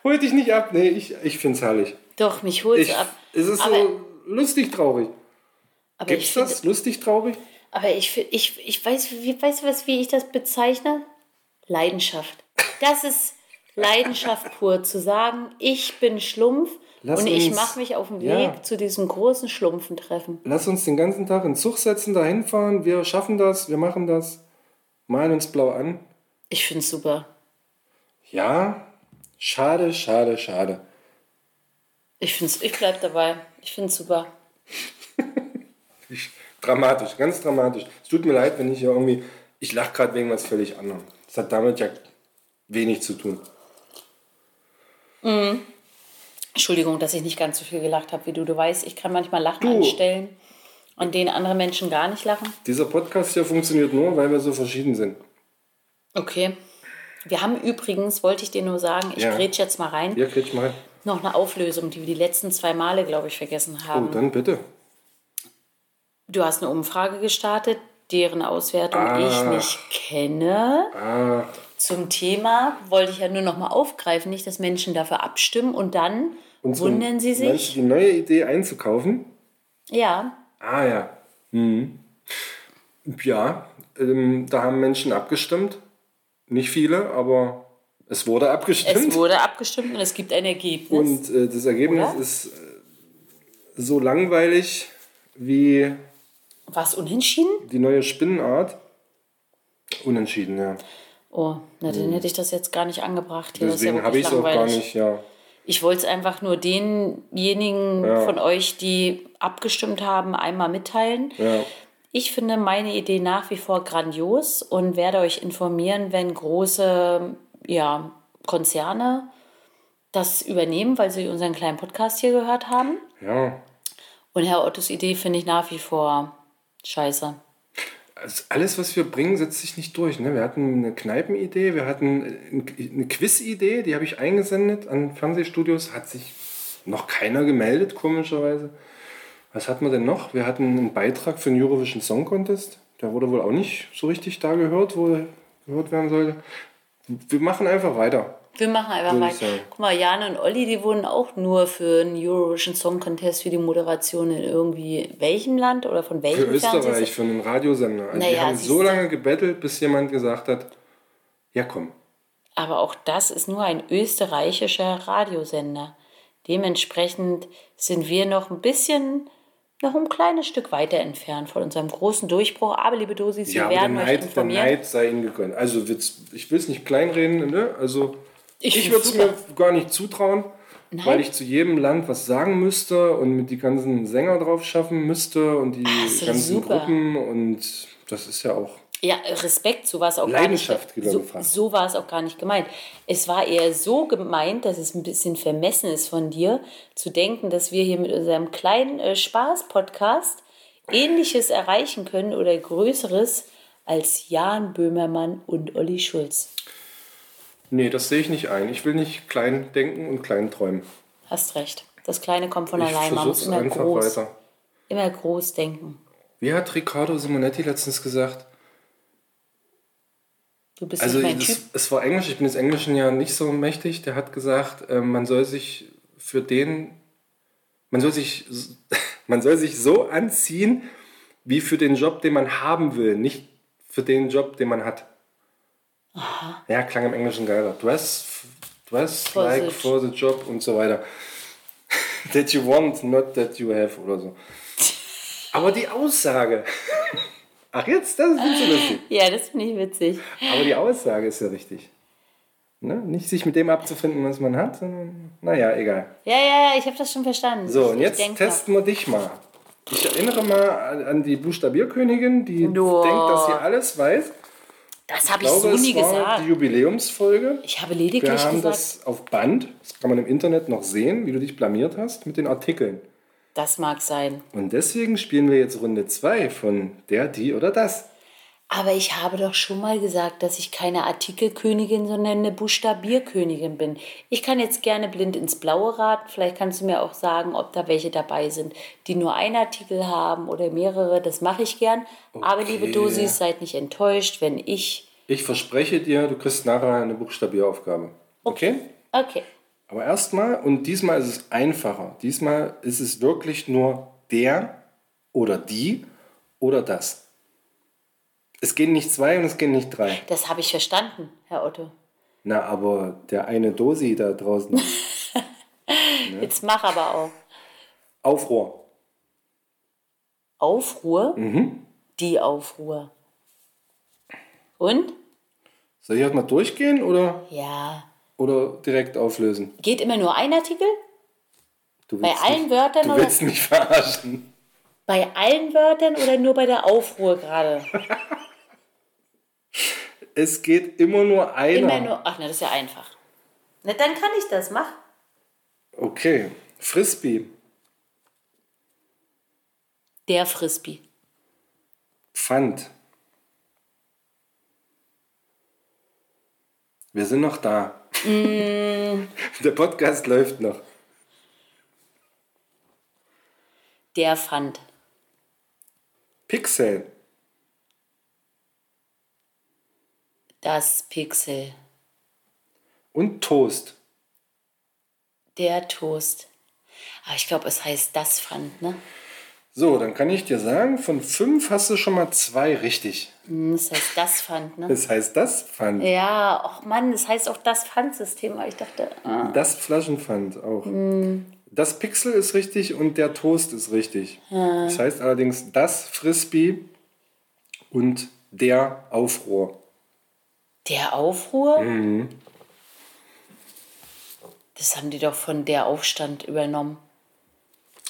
Hol dich nicht ab. Nee, ich, ich finde es herrlich. Doch, mich du ab. es ist aber, so lustig traurig. aber Gibt's ich finde, das? Lustig traurig? aber ich, find- ich, ich weiß, wie, weißt du was, wie ich das bezeichne? Leidenschaft. Das ist Leidenschaft pur, zu sagen, ich bin Schlumpf Lass und ich mache mich auf den Weg ja. zu diesem großen Schlumpfentreffen. Lass uns den ganzen Tag in Zug setzen, dahin fahren. Wir schaffen das, wir machen das. Malen uns blau an. Ich finde es super. Ja, schade, schade, schade. Ich, find's, ich bleib dabei. Ich finde es super. Ich, dramatisch, ganz dramatisch. Es tut mir leid, wenn ich hier irgendwie. Ich lache gerade wegen was völlig anderem. Das hat damit ja wenig zu tun. Entschuldigung, dass ich nicht ganz so viel gelacht habe wie du. Du weißt, ich kann manchmal Lachen Du. anstellen, an denen andere Menschen gar nicht lachen. Dieser Podcast hier funktioniert nur, weil wir so verschieden sind. Okay. Wir haben übrigens, wollte ich dir nur sagen, ich Ja. grätsch jetzt mal rein, Hier, krieg mal. Noch eine Auflösung, die wir die letzten zwei Male, glaube ich, vergessen Oh, haben. dann bitte. Du hast eine Umfrage gestartet, deren Auswertung Ah. ich nicht kenne. Ah, Zum Thema wollte ich ja nur noch mal aufgreifen, nicht, dass Menschen dafür abstimmen und dann unsere- wundern sie Meinst sich. du, die neue Idee einzukaufen? Ja, Ah ja. Mhm. Ja, ähm, da haben Menschen abgestimmt. Nicht viele, aber es wurde abgestimmt. es wurde abgestimmt und es gibt ein Ergebnis. Und äh, das Ergebnis Oder? ist äh, so langweilig wie War es unentschieden? die neue Spinnenart. Unentschieden, ja. Oh, na dann hätte ich das jetzt gar nicht angebracht hier. Ist ja Hm. Deswegen habe ich es auch gar nicht, ja. Ich wollte es einfach nur denjenigen Ja. von euch, die abgestimmt haben, einmal mitteilen. ja. Ich finde meine Idee nach wie vor grandios und werde euch informieren, wenn große ja, Konzerne das übernehmen, weil sie unseren kleinen Podcast hier gehört haben. Ja. Und Herr Ottos Idee finde ich nach wie vor scheiße. Also alles, was wir bringen, setzt sich nicht durch. Ne? Wir hatten eine Kneipenidee, wir hatten eine Quiz-Idee, die habe ich eingesendet an Fernsehstudios, hat sich noch keiner gemeldet, komischerweise. Was hatten wir denn noch? Wir hatten einen Beitrag für den Eurovision Song Contest. Der wurde wohl auch nicht so richtig da gehört, wo er gehört werden sollte. Wir machen einfach weiter. Wir machen einfach mal. Guck mal, Jan und Olli, die wurden auch nur für einen Eurovision Song Contest für die Moderation in irgendwie welchem Land oder von welchem Für Österreich, für einen Radiosender. Also naja, die haben so lange gebettelt, bis jemand gesagt hat, ja komm. Aber auch das ist nur ein österreichischer Radiosender. Dementsprechend sind wir noch ein bisschen noch ein kleines Stück weiter entfernt von unserem großen Durchbruch. Aber liebe Dosis, wir ja, werden der Neid, euch informieren. Der Neid sei ihnen gegönnt. Also ich will es nicht kleinreden, ne? Also ich, ich würde es mir gar nicht zutrauen, Nein. weil ich zu jedem Land was sagen müsste und mit die ganzen Sänger drauf schaffen müsste und die ganzen super. Gruppen und das ist ja auch ja, Respekt, so war es auch gar nicht. So, so war es auch gar nicht gemeint. Es war eher so gemeint, dass es ein bisschen vermessen ist von dir, zu denken, dass wir hier mit unserem kleinen äh, Spaß-Podcast Ähnliches erreichen können oder Größeres als Jan Böhmermann und Olli Schulz. Nee, das sehe ich nicht ein. Ich will nicht klein denken und klein träumen. Hast recht. Das Kleine kommt von ich allein. Man muss immer groß, weiter. immer groß denken. Wie hat Riccardo Simonetti letztens gesagt? Du bist also mein Typ. Es war Englisch, ich bin des Englischen ja nicht so mächtig. Der hat gesagt, äh, man soll sich für den, man soll sich, man soll sich so anziehen, wie für den Job, den man haben will, nicht für den Job, den man hat. Aha. Ja, klang im Englischen geiler. Dress, dress for like the for the job und so weiter. that you want, not that you have oder so. Aber die Aussage. Ach, jetzt? Das ist nicht so lustig. Ja, das finde ich witzig. Aber die Aussage ist ja richtig. Ne? Nicht sich mit dem abzufinden, was man hat, sondern, naja, egal. Ja, ja, ja, ich habe das schon verstanden. So, und jetzt testen wir dich mal. Ich erinnere mal an die Buchstabierkönigin, die no. denkt, dass sie alles weiß. Das habe ich, glaube, so nie es war gesagt. Die Jubiläumsfolge. Ich habe lediglich Wir haben gesagt. das auf Band. Das kann man im Internet noch sehen, wie du dich blamiert hast mit den Artikeln. Das mag sein. Und deswegen spielen wir jetzt Runde 2 von der, die oder das. Aber ich habe doch schon mal gesagt, dass ich keine Artikelkönigin, sondern eine Buchstabierkönigin bin. Ich kann jetzt gerne blind ins Blaue raten. Vielleicht kannst du mir auch sagen, ob da welche dabei sind, die nur einen Artikel haben oder mehrere. Das mache ich gern. Okay. Aber liebe Dosis, seid nicht enttäuscht, wenn ich. Ich verspreche dir, du kriegst nachher eine Buchstabieraufgabe. Okay? Okay. okay. Aber erstmal, und diesmal ist es einfacher. Diesmal ist es wirklich nur der oder die oder das. Es gehen nicht zwei und es gehen nicht drei. Das habe ich verstanden, Herr Otto. Na, aber der eine Dosi da draußen. ne? Jetzt mach aber auch. Aufruhr. Aufruhr? Mhm. Die Aufruhr. Und? Soll ich erstmal durchgehen oder? Ja. Oder direkt auflösen? Geht immer nur ein Artikel? bei allen mich, Wörtern? Du willst oder? mich verarschen. Bei allen Wörtern oder nur bei der Aufruhr gerade? es geht immer nur einer. Immer nur, ach ne, das ist ja einfach. Na, dann kann ich das, mach. Okay, Frisbee. Der Frisbee. Pfand. Wir sind noch da. Mm. Der Podcast läuft noch. Der fand. Pixel. Das Pixel. Und Toast. Der Toast. Aber ich glaube, es heißt das Pfand, ne? So, dann kann ich dir sagen, von fünf hast du schon mal zwei richtig. Hm, das heißt das Pfand, ne? Das heißt das Pfand. Ja, ach Mann, das heißt auch das Pfandsystem, aber ich dachte. Ah. Das Flaschenpfand auch. Mm. Das Pixel ist richtig und der Toast ist richtig. Ah. Das heißt allerdings das Frisbee und der Aufruhr. Der Aufruhr? Mhm. Das haben die doch von der Aufstand übernommen.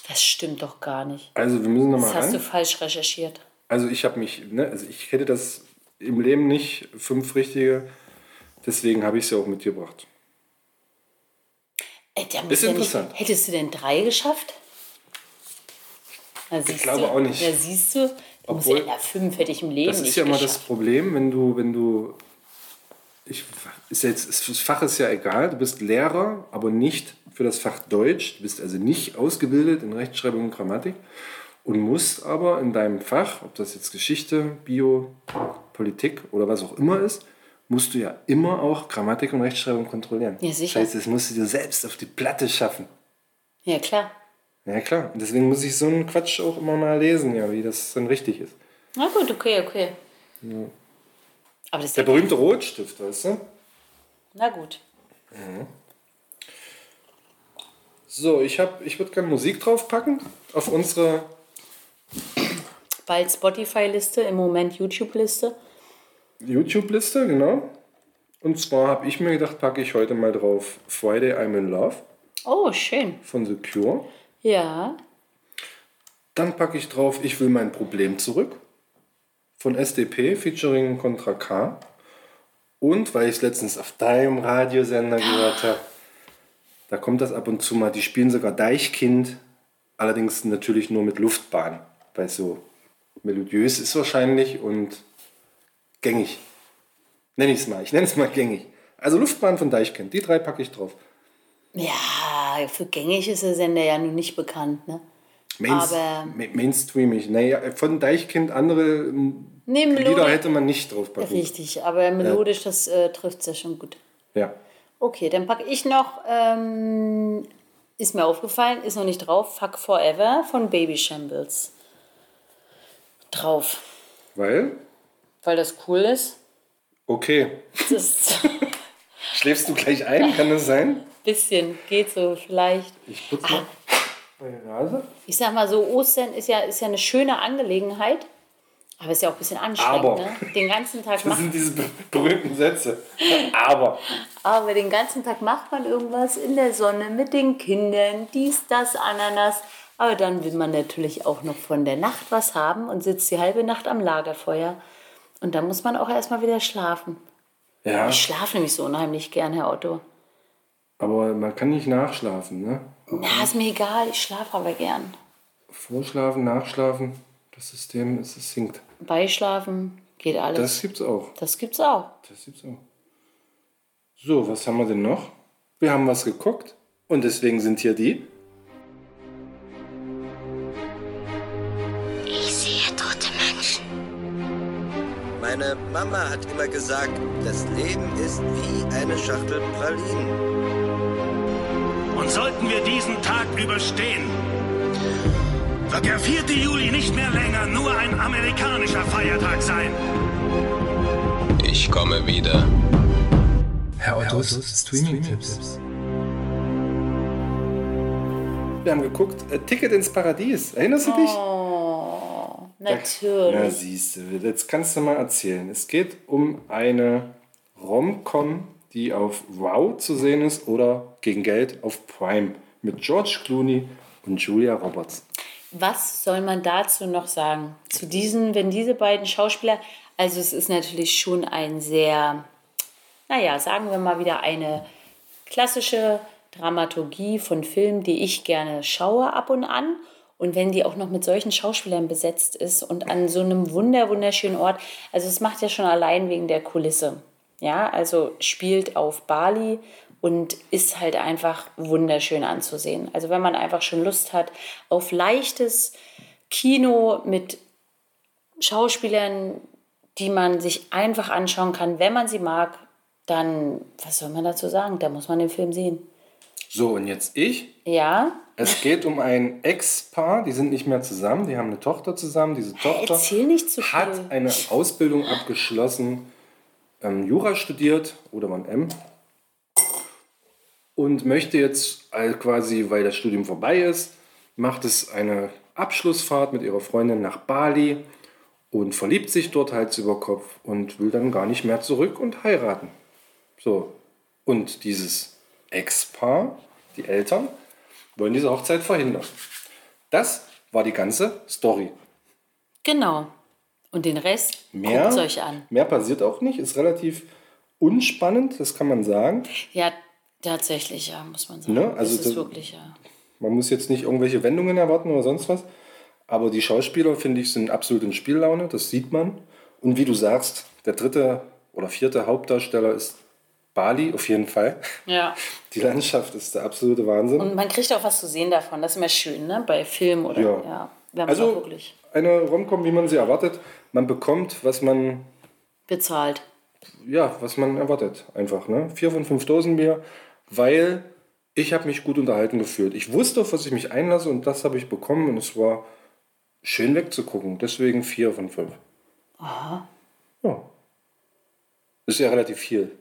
Das stimmt doch gar nicht. Also wir müssen nochmal Das hast rein. du falsch recherchiert. Also ich habe mich, ne, also ich hätte das im Leben nicht fünf richtige, deswegen habe ich sie auch mitgebracht. Ey, ist ja interessant. Nicht, hättest du denn drei geschafft? ich glaube du, auch nicht. Ja, siehst du, du Obwohl, ja, fünf hätte ich im Leben Das ist ja mal das Problem, wenn du, wenn du, ich, ist jetzt, das Fach ist ja egal, du bist Lehrer, aber nicht für das Fach Deutsch. Du bist also nicht ausgebildet in Rechtschreibung und Grammatik und musst aber in deinem Fach, ob das jetzt Geschichte, Bio, Politik oder was auch immer ist, musst du ja immer auch Grammatik und Rechtschreibung kontrollieren. Ja, sicher. Scheiße, das musst du dir selbst auf die Platte schaffen. Ja, klar. Ja, klar. Und deswegen muss ich so einen Quatsch auch immer mal lesen, ja, wie das dann richtig ist. Na gut, okay, okay. Aber das ist Der berühmte Rotstift, weißt du? Na gut. So, ich, hab- ich würde gerne Musik draufpacken auf unsere Bald Spotify-Liste, im Moment YouTube-Liste. YouTube-Liste, genau. Und zwar habe ich mir gedacht, packe ich heute mal drauf Friday I'm in Love Oh, schön. von The Cure. Ja. Dann packe ich drauf Ich will mein Problem zurück von SDP featuring Contra K. Und weil ich es letztens auf deinem Radiosender gehört habe, da kommt das ab und zu mal. Die spielen sogar Deichkind, allerdings natürlich nur mit Luftbahn, weil es so melodiös ist wahrscheinlich und gängig. Nenne ich es mal. Ich nenne es mal gängig. Also Luftbahn von Deichkind, die drei packe ich drauf. Ja, für gängig ist der Sender ja nun nicht bekannt, ne? Mains Aber- Ma- Mainstreamig. Naja, von Deichkind andere Nee, Lieder hätte man nicht draufpacken. Richtig, aber melodisch, das äh, trifft es ja schon gut. Ja. Okay, dann packe ich noch, ähm, ist mir aufgefallen, ist noch nicht drauf, Fuck Forever von Baby Shambles. Drauf, Weil? weil das cool ist. Okay. Ist Schläfst du gleich ein? Kann das sein? bisschen, geht so vielleicht. Ich putze mal meine Nase. Ich sag mal so, Ostern ist ja, ist ja eine schöne Angelegenheit, aber ist ja auch ein bisschen anstrengend, Aber. ne? Den ganzen Tag Das macht sind diese be- berühmten Sätze. Aber. Aber den ganzen Tag macht man irgendwas in der Sonne mit den Kindern, dies, das, Ananas. Aber dann will man natürlich auch noch von der Nacht was haben und sitzt die halbe Nacht am Lagerfeuer. Und dann muss man auch erstmal wieder schlafen. Ja, Ich schlafe nämlich so unheimlich gern, Herr Otto. aber man kann nicht nachschlafen, ne? Na, ist mir egal, ich schlafe aber gern. Vorschlafen, nachschlafen, das System, es es hinkt. Beischlafen geht alles. Das gibt's auch. das gibt's auch. Das gibt's auch. So, was haben wir denn noch? Wir haben was geguckt und deswegen sind hier die. Ich sehe tote Menschen. Meine Mama hat immer gesagt, das Leben ist wie eine Schachtel Pralinen. Sollten wir diesen Tag überstehen, wird der 4. Juli nicht mehr länger nur ein amerikanischer Feiertag sein. Ich komme wieder. Herr Ottos Streaming-Tipps. Wir haben geguckt, äh, Ticket ins Paradies. Erinnerst du dich? Oh, Na natürlich. siehst du, jetzt kannst du mal erzählen. Es geht um eine Rom-Com, die auf Wow zu sehen ist oder gegen Geld auf Prime mit George Clooney und Julia Roberts. Was soll man dazu noch sagen? Zu diesen, wenn diese beiden Schauspieler, also es ist natürlich schon ein sehr, naja, sagen wir mal wieder eine klassische Dramaturgie von Filmen, die ich gerne schaue ab und an. Und wenn die auch noch mit solchen Schauspielern besetzt ist und an so einem wunder, wunderschönen Ort, also es macht ja schon allein wegen der Kulisse. Ja, also spielt auf Bali und ist halt einfach wunderschön anzusehen. Also wenn man einfach schon Lust hat auf leichtes Kino mit Schauspielern, die man sich einfach anschauen kann, wenn man sie mag, dann, was soll man dazu sagen? Da muss man den Film sehen. So, und jetzt ich. Ja, Es geht um ein Ex-Paar, die sind nicht mehr zusammen, die haben eine Tochter zusammen. Diese Tochter erzähl nicht zu hat eine Ausbildung abgeschlossen, ähm, Jura studiert oder man M und möchte jetzt äh, quasi, weil das Studium vorbei ist, macht es eine Abschlussfahrt mit ihrer Freundin nach Bali und verliebt sich dort Hals über Kopf und will dann gar nicht mehr zurück und heiraten. So. Und dieses Ex-Paar, die Eltern, wollen diese Hochzeit verhindern. Das war die ganze Story. Genau. Und den Rest Mehr, guckt euch an. mehr passiert auch nicht, ist relativ unspannend, das kann man sagen. Ja, tatsächlich, ja, muss man sagen. Ne, also das ist das- wirklich, ja. Man muss jetzt nicht irgendwelche Wendungen erwarten oder sonst was. Aber die Schauspieler, finde ich, sind absolut in Spiellaune, das sieht man. Und wie du sagst, der dritte oder vierte Hauptdarsteller ist Bali, auf jeden Fall. Ja. Die Landschaft ist der absolute Wahnsinn. Und man kriegt auch was zu sehen davon. Das ist immer schön, ne? Bei Film oder Ja. ja. Auch also wirklich eine Romcom, wie man sie erwartet. Man bekommt, was man bezahlt. ja, was man erwartet. Einfach, ne? Vier von fünf Dosenbier, weil ich habe mich gut unterhalten gefühlt. Ich wusste, auf was ich mich einlasse und das habe ich bekommen und es war schön wegzugucken. Deswegen vier von fünf. Aha. Ja. Ist ja relativ viel.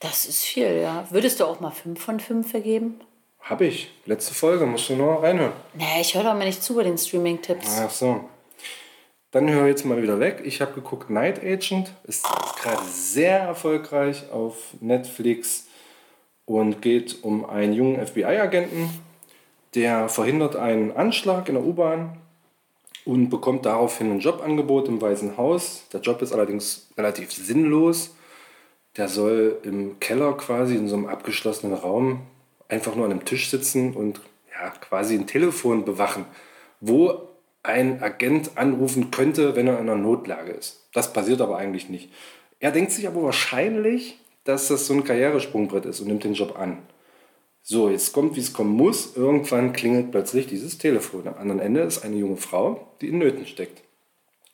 Das ist viel, ja. Würdest du auch mal fünf von fünf vergeben? Habe ich. Letzte Folge, musst du noch reinhören. Nee, ich höre doch mal nicht zu bei den Streaming-Tipps. Ach so. Dann höre jetzt mal wieder weg. Ich habe geguckt, Night Agent ist gerade sehr erfolgreich auf Netflix und geht um einen jungen FBI-Agenten, der verhindert einen Anschlag in der U-Bahn und bekommt daraufhin ein Jobangebot im Weißen Haus. Der Job ist allerdings relativ sinnlos. Der soll im Keller quasi in so einem abgeschlossenen Raum einfach nur an einem Tisch sitzen und ja, quasi ein Telefon bewachen, wo ein Agent anrufen könnte, wenn er in einer Notlage ist. Das passiert aber eigentlich nicht. Er denkt sich aber wahrscheinlich, dass das so ein Karrieresprungbrett ist und nimmt den Job an. So, jetzt kommt, wie es kommen muss. Irgendwann klingelt plötzlich dieses Telefon. Am anderen Ende ist eine junge Frau, die in Nöten steckt.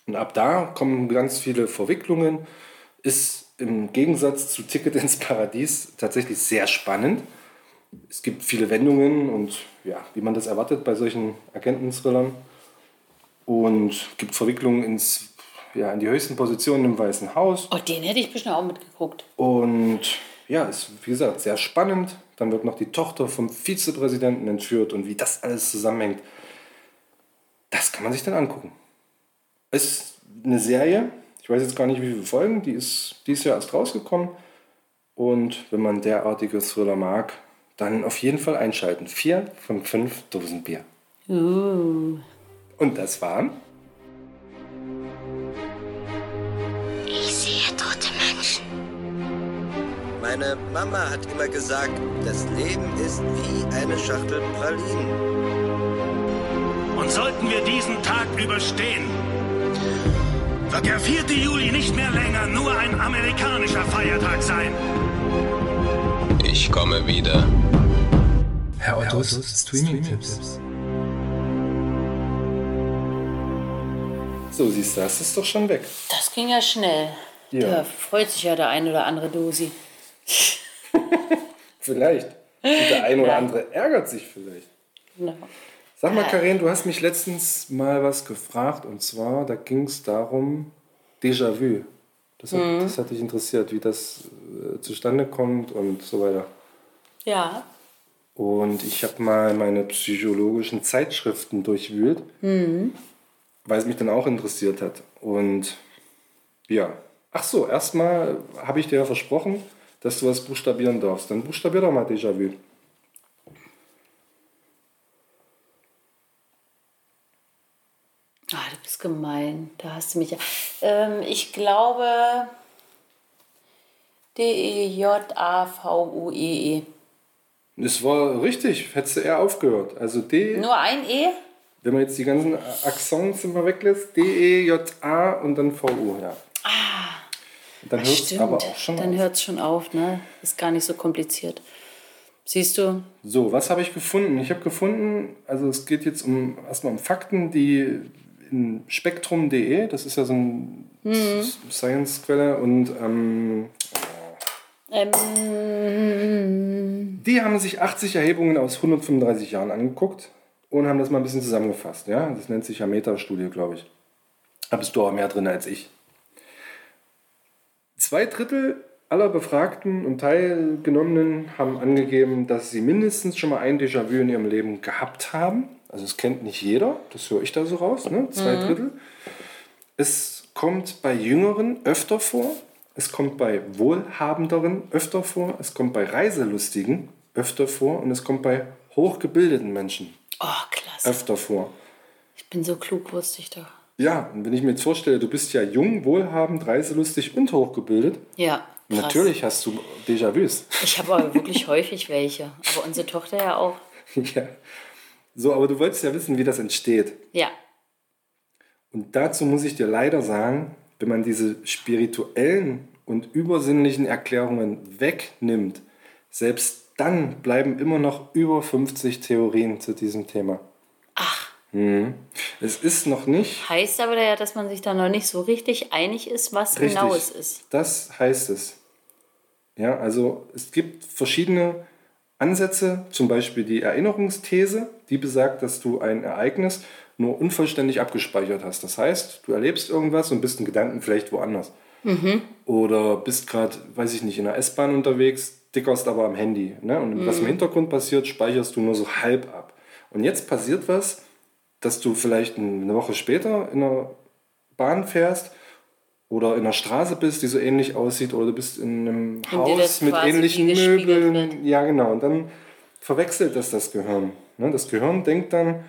Und ab da kommen ganz viele Verwicklungen. Ist im Gegensatz zu Ticket ins Paradies tatsächlich sehr spannend. Es gibt viele Wendungen und ja, wie man das erwartet bei solchen Agenten-Thrillern. Und gibt Verwicklungen ins, ja, in die höchsten Positionen im Weißen Haus. Oh, den hätte ich bestimmt auch mitgeguckt. Und ja, ist wie gesagt sehr spannend. Dann wird noch die Tochter vom Vizepräsidenten entführt und wie das alles zusammenhängt. Das kann man sich dann angucken. Es ist eine Serie. Ich weiß jetzt gar nicht, wie viele Folgen. Die ist dieses Jahr erst rausgekommen. Und wenn man derartige Thriller mag, dann auf jeden Fall einschalten. Vier von fünf Dosen Bier. Uh. Und das waren Meine Mama hat immer gesagt, das Leben ist wie eine Schachtel Pralinen. Und sollten wir diesen Tag überstehen, wird der 4. Juli nicht mehr länger nur ein amerikanischer Feiertag sein. Ich komme wieder. Herr Ottos Streaming-Tipps. so, siehst du, das ist doch schon weg. Das ging ja schnell. Ja. Da freut sich ja der ein oder andere Dosi. Vielleicht. Und der ein oder Nein. andere ärgert sich vielleicht. Genau. Sag mal, Karin, du hast mich letztens mal was gefragt und zwar, da ging es darum, Déjà-vu. Das hat, das hat dich interessiert, wie das äh, zustande kommt und so weiter. Ja. Und ich habe mal meine psychologischen Zeitschriften durchwühlt, weil es mich dann auch interessiert hat. Und ja, ach so, erstmal habe ich dir ja versprochen, dass du was buchstabieren darfst. Dann buchstabier doch mal Déjà-vu. Ah, du bist gemein. Da hast du mich ja. Ähm, ich glaube E D-E-J-A-V-U-E-E. Das war richtig, hättest du eher aufgehört. Also D, Nur ein E? wenn man jetzt die ganzen Accents immer weglässt, D-E-J-A und dann V-U, ja. Dann hört es aber auch schon Dann auf. hört es schon auf, ne? Ist gar nicht so kompliziert. Siehst du? So, was habe ich gefunden? Ich habe gefunden, also es geht jetzt um erstmal um Fakten, die in spektrum.de, das ist ja so eine Science-Quelle, und ähm, Ähm, die haben sich 80 Erhebungen aus 135 Jahren angeguckt und haben das mal ein bisschen zusammengefasst. Ja? Das nennt sich ja Meta-Studie, glaube ich. Da bist du auch mehr drin als ich. Zwei Drittel aller Befragten und Teilgenommenen haben angegeben, dass sie mindestens schon mal ein Déjà-vu in ihrem Leben gehabt haben. Also es kennt nicht jeder, das höre ich da so raus, ne? zwei Drittel. Es kommt bei Jüngeren öfter vor, es kommt bei Wohlhabenderen öfter vor, es kommt bei Reiselustigen öfter vor und es kommt bei hochgebildeten Menschen oh, öfter vor. Ich bin so klug, wusste ich doch. Ja, und wenn ich mir jetzt vorstelle, du bist ja jung, wohlhabend, reiselustig und hochgebildet, Ja. Krass. natürlich hast du Déjà-vus. Ich habe aber wirklich häufig welche. Aber unsere Tochter ja auch. ja. So, aber du wolltest ja wissen, wie das entsteht. Ja. Und dazu muss ich dir leider sagen, wenn man diese spirituellen und übersinnlichen Erklärungen wegnimmt, selbst dann bleiben immer noch über 50 Theorien zu diesem Thema. Ach, Es ist noch nicht Heißt aber ja, dass man sich da noch nicht so richtig einig ist, was richtig. genau es ist. Das heißt es. Ja, also es gibt verschiedene Ansätze, zum Beispiel die Erinnerungsthese, die besagt, dass du ein Ereignis nur unvollständig abgespeichert hast. Das heißt, du erlebst irgendwas und bist in Gedanken vielleicht woanders. Oder bist gerade, weiß ich nicht, in der S-Bahn unterwegs, dickerst aber am Handy. Ne? Und was im Hintergrund passiert, speicherst du nur so halb ab. Und jetzt passiert was, dass du vielleicht eine Woche später in der Bahn fährst oder in einer Straße bist, die so ähnlich aussieht, oder du bist in einem Haus mit ähnlichen Möbeln. Ja, genau. Und dann verwechselt das das Gehirn. Ne? Das Gehirn denkt dann,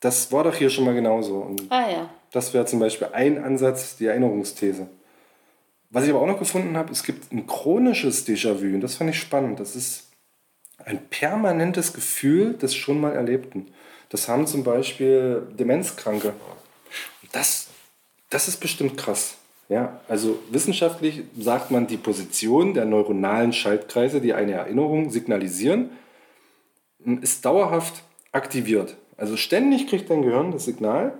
das war doch hier schon mal genauso. Und Ah ja. das wäre zum Beispiel ein Ansatz, die Erinnerungsthese. Was ich aber auch noch gefunden habe, es gibt ein chronisches Déjà-vu und das fand ich spannend. Das ist ein permanentes Gefühl des schon mal Erlebten. Das haben zum Beispiel Demenzkranke. Das, das ist bestimmt krass. Ja, also wissenschaftlich sagt man, die Position der neuronalen Schaltkreise, die eine Erinnerung signalisieren, ist dauerhaft aktiviert. Also ständig kriegt dein Gehirn das Signal,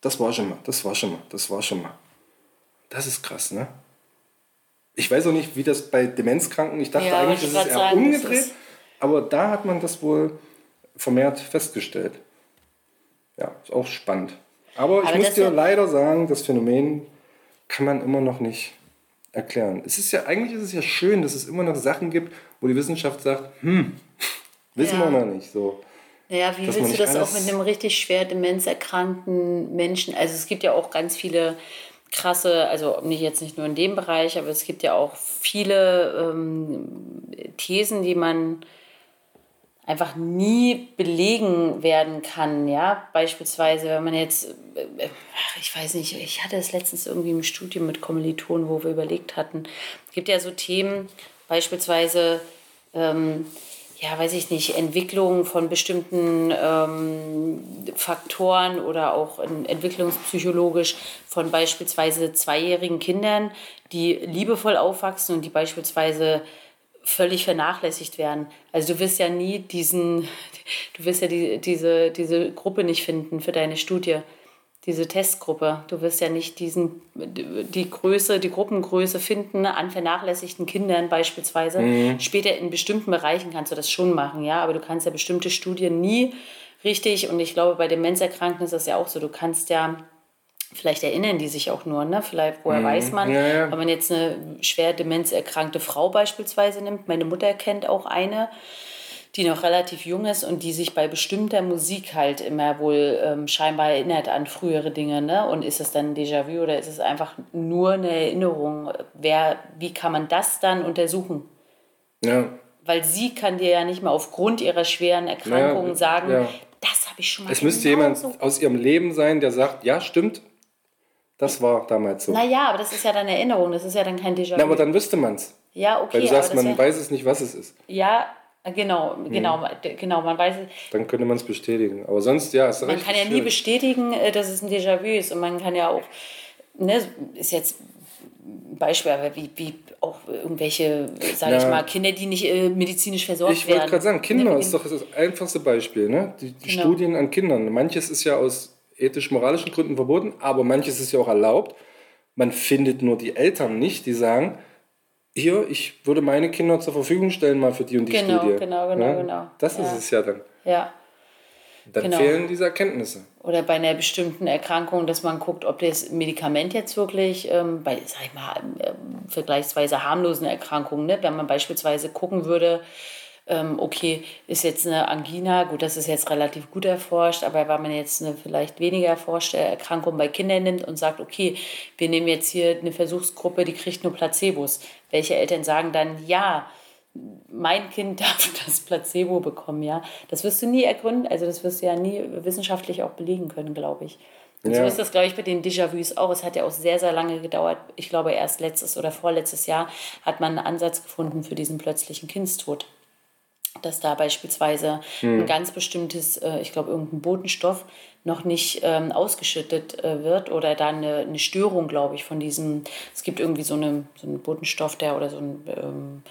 das war schon mal, das war schon mal, das war schon mal. Das ist krass, ne? Ich weiß auch nicht, wie das bei Demenzkranken, ich dachte Ja, eigentlich, wollte das ich ist eher sagen, umgedreht, ist- aber da hat man das wohl vermehrt festgestellt. Ja, ist auch spannend. Aber ich Aber muss das dir leider sagen, das Phänomen kann man immer noch nicht erklären. Es ist ja, eigentlich ist es ja schön, dass es immer noch Sachen gibt, wo die Wissenschaft sagt, hm, wissen Ja. wir noch nicht so. Naja, wie willst du das auch mit einem richtig schwer demenzerkrankten Menschen? Also es gibt ja auch ganz viele krasse, also nicht jetzt nicht nur in dem Bereich, aber es gibt ja auch viele ähm, Thesen, die man einfach nie belegen werden kann, ja. Beispielsweise, wenn man jetzt, äh, ach, ich weiß nicht, ich hatte es letztens irgendwie im Studium mit Kommilitonen, wo wir überlegt hatten, es gibt ja so Themen, beispielsweise, ähm, ja, weiß ich nicht, Entwicklung von bestimmten ähm, Faktoren oder auch entwicklungspsychologisch von beispielsweise zweijährigen Kindern, die liebevoll aufwachsen und die beispielsweise völlig vernachlässigt werden. Also du wirst ja nie diesen, du wirst ja die, diese, diese Gruppe nicht finden für deine Studie, diese Testgruppe. Du wirst ja nicht diesen, die Größe, die Gruppengröße finden an vernachlässigten Kindern beispielsweise. Später in bestimmten Bereichen kannst du das schon machen, ja, aber du kannst ja bestimmte Studien nie richtig und ich glaube, bei Demenzerkrankten ist das ja auch so. Du kannst ja Vielleicht erinnern die sich auch nur, ne? Vielleicht, woher weiß man, Ja, ja. wenn man jetzt eine schwer demenzerkrankte Frau beispielsweise nimmt. Meine Mutter kennt auch eine, die noch relativ jung ist und die sich bei bestimmter Musik halt immer wohl ähm, scheinbar erinnert an frühere Dinge. Ne? Und ist es dann ein Déjà-vu oder ist es einfach nur eine Erinnerung? Wer, wie kann man das dann untersuchen? Ja, Weil sie kann dir ja nicht mal aufgrund ihrer schweren Erkrankungen Ja, sagen, das habe ich schon mal es müsste jemand so aus ihrem Leben sein, der sagt, ja, stimmt, das war damals so. Naja, aber das ist ja dann Erinnerung, das ist ja dann kein Déjà-vu. Na, aber dann wüsste man es. ja, okay. Weil du sagst, man ja, weiß es nicht, was es ist. Ja, genau, genau, genau. Man weiß, Dann könnte man es bestätigen. Aber sonst, ja, ist man recht kann ja nie schwierig. bestätigen, äh, dass es ein Déjà-vu ist und man kann ja auch, ne, ist jetzt ein Beispiel, aber wie, wie auch irgendwelche, sage ich mal, Kinder, die nicht äh, medizinisch versorgt Ich werden. wollte gerade sagen, Kinder Ne, ist doch das einfachste Beispiel. Ne? Die, die Genau. Studien an Kindern. Manches ist ja aus ethisch-moralischen Gründen verboten, aber manches ist ja auch erlaubt. Man findet nur die Eltern nicht, die sagen, hier, ich würde meine Kinder zur Verfügung stellen mal für die und die Genau, Studie. genau, genau, Ja? genau. Das ist Ja. es ja dann. Ja. Dann Genau. fehlen diese Erkenntnisse. Oder bei einer bestimmten Erkrankung, dass man guckt, ob das Medikament jetzt wirklich ähm, bei, sag ich mal, ähm, vergleichsweise harmlosen Erkrankungen, ne? wenn man beispielsweise gucken würde, okay, ist jetzt eine Angina, gut, das ist jetzt relativ gut erforscht, aber wenn man jetzt eine vielleicht weniger erforschte Erkrankung bei Kindern nimmt und sagt, okay, wir nehmen jetzt hier eine Versuchsgruppe, die kriegt nur Placebos, welche Eltern sagen dann, ja, mein Kind darf das Placebo bekommen, ja. Das wirst du nie ergründen, also das wirst du ja nie wissenschaftlich auch belegen können, glaube ich. Und so Ja. ist das, glaube ich, bei den Déjà-vus auch. Es hat ja auch sehr, sehr lange gedauert. Ich glaube, erst letztes oder vorletztes Jahr hat man einen Ansatz gefunden für diesen plötzlichen Kindstod. Dass da beispielsweise Hm. ein ganz bestimmtes, äh, ich glaube, irgendein Botenstoff noch nicht ähm, ausgeschüttet äh, wird oder da eine, eine Störung, glaube ich, von diesem, es gibt irgendwie so, eine, so einen Botenstoff, der oder so ein, ähm,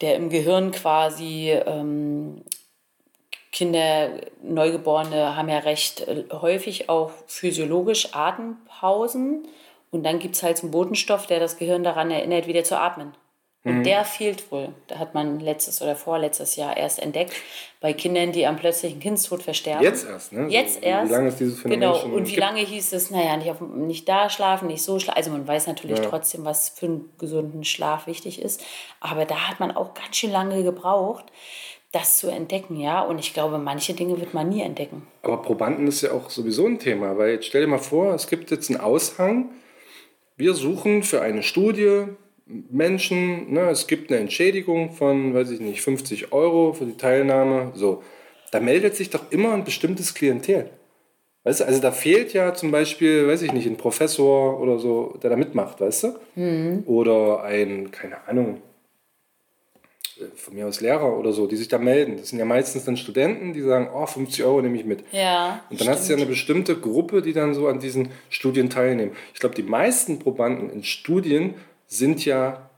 der im Gehirn quasi ähm, Kinder, Neugeborene haben ja recht äh, häufig auch physiologisch Atempausen. Und dann gibt es halt so einen Botenstoff, der das Gehirn daran erinnert, wieder zu atmen. Und der fehlt wohl. Da hat man letztes oder vorletztes Jahr erst entdeckt, bei Kindern, die am plötzlichen Kindstod versterben. Jetzt erst, ne? Jetzt So, wie erst. lange ist dieses Phänomen Genau. Und wie gibt? lange hieß es, naja, nicht, auf, nicht da schlafen, nicht so schlafen. Also man weiß natürlich Ja. trotzdem, was für einen gesunden Schlaf wichtig ist. Aber da hat man auch ganz schön lange gebraucht, das zu entdecken, ja. Und ich glaube, manche Dinge wird man nie entdecken. Aber Probanden ist ja auch sowieso ein Thema, weil jetzt stell dir mal vor, es gibt jetzt einen Aushang. Wir suchen für eine Studie Menschen, ne, es gibt eine Entschädigung von, weiß ich nicht, 50 Euro für die Teilnahme. So, da meldet sich doch immer ein bestimmtes Klientel. Weißt du, also da fehlt ja zum Beispiel, weiß ich nicht, ein Professor oder so, der da mitmacht, weißt du? Oder ein, keine Ahnung, von mir aus Lehrer oder so, die sich da melden. Das sind ja meistens dann Studenten, die sagen, oh, 50 Euro nehme ich mit. Ja. Und dann hast du ja eine bestimmte Gruppe, die dann so an diesen Studien teilnehmen. Ich glaube, die meisten Probanden in Studien sind ja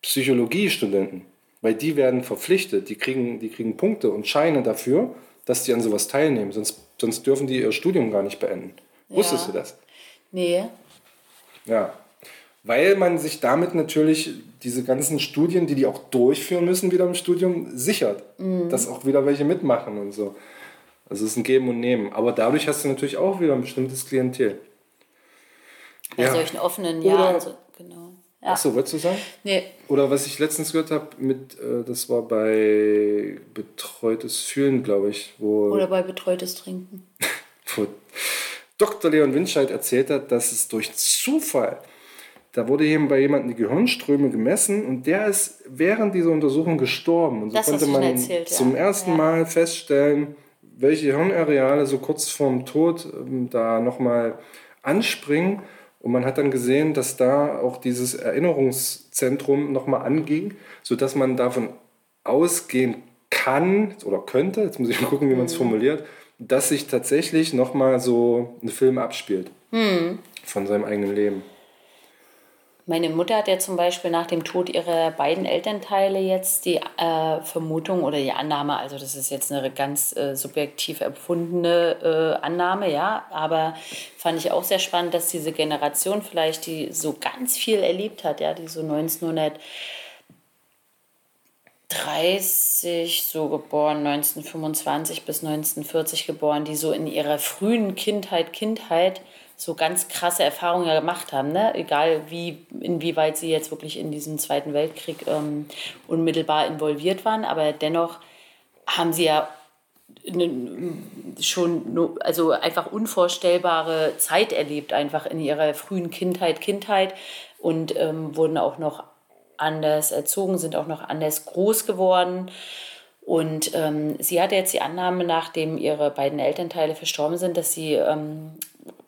Psychologiestudenten, weil die werden verpflichtet, die kriegen, die kriegen Punkte und Scheine dafür, dass die an sowas teilnehmen. Sonst, sonst dürfen die ihr Studium gar nicht beenden. Wusstest du das? Nee. Ja. Weil man sich damit natürlich diese ganzen Studien, die die auch durchführen müssen, wieder im Studium sichert. Dass auch wieder welche mitmachen und so. Also es ist ein Geben und Nehmen. Aber dadurch hast du natürlich auch wieder ein bestimmtes Klientel. Bei Ja. solchen offenen Oder- Jahren. So, genau. Ja. Achso, wolltest du sagen? Nee. Oder was ich letztens gehört habe, mit, äh, das war bei Betreutes Fühlen, glaube ich, wo, Oder bei betreutes Trinken. wo Dr. Leon Winscheid erzählt hat, dass es durch Zufall, da wurde eben bei jemandem die Gehirnströme gemessen und der ist während dieser Untersuchung gestorben. Und so Das konnte man erzählt, ja. zum ersten Ja. Mal feststellen, welche Hirnareale so kurz vorm Tod ähm, da nochmal anspringen. Und man hat dann gesehen, dass da auch dieses Erinnerungszentrum nochmal anging, sodass man davon ausgehen kann oder könnte, jetzt muss ich mal gucken, wie man Mhm. es formuliert, dass sich tatsächlich nochmal so ein Film abspielt Mhm. von seinem eigenen Leben. Meine Mutter hat ja zum Beispiel nach dem Tod ihrer beiden Elternteile jetzt die äh, Vermutung oder die Annahme, also das ist jetzt eine ganz äh, subjektiv empfundene äh, Annahme, ja, aber fand ich auch sehr spannend, dass diese Generation vielleicht, die so ganz viel erlebt hat, ja, die so 1900 30 so geboren, 1925 bis 1940 geboren, die so in ihrer frühen Kindheit, Kindheit so ganz krasse Erfahrungen ja gemacht haben, ne? egal wie, inwieweit sie jetzt wirklich in diesen Zweiten Weltkrieg ähm, unmittelbar involviert waren, aber dennoch haben sie ja schon also einfach unvorstellbare Zeit erlebt, einfach in ihrer frühen Kindheit, Kindheit und ähm, wurden auch noch anders erzogen, sind auch noch anders groß geworden. Und ähm, sie hatte jetzt die Annahme, nachdem ihre beiden Elternteile verstorben sind, dass sie, ähm,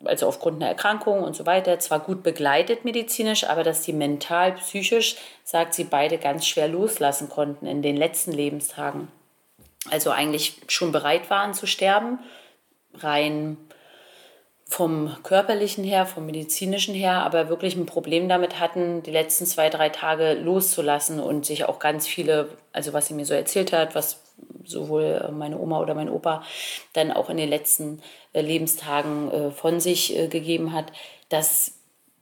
also aufgrund einer Erkrankung und so weiter, zwar gut begleitet medizinisch, aber dass sie mental, psychisch, sagt sie, beide ganz schwer loslassen konnten in den letzten Lebenstagen. Also eigentlich schon bereit waren zu sterben, rein vom körperlichen her, vom medizinischen her, aber wirklich ein Problem damit hatten, die letzten zwei, drei Tage loszulassen und sich auch ganz viele, also was sie mir so erzählt hat, was sowohl äh, meine Oma oder mein Opa dann auch in den letzten äh, Lebenstagen äh, von sich gegeben hat, dass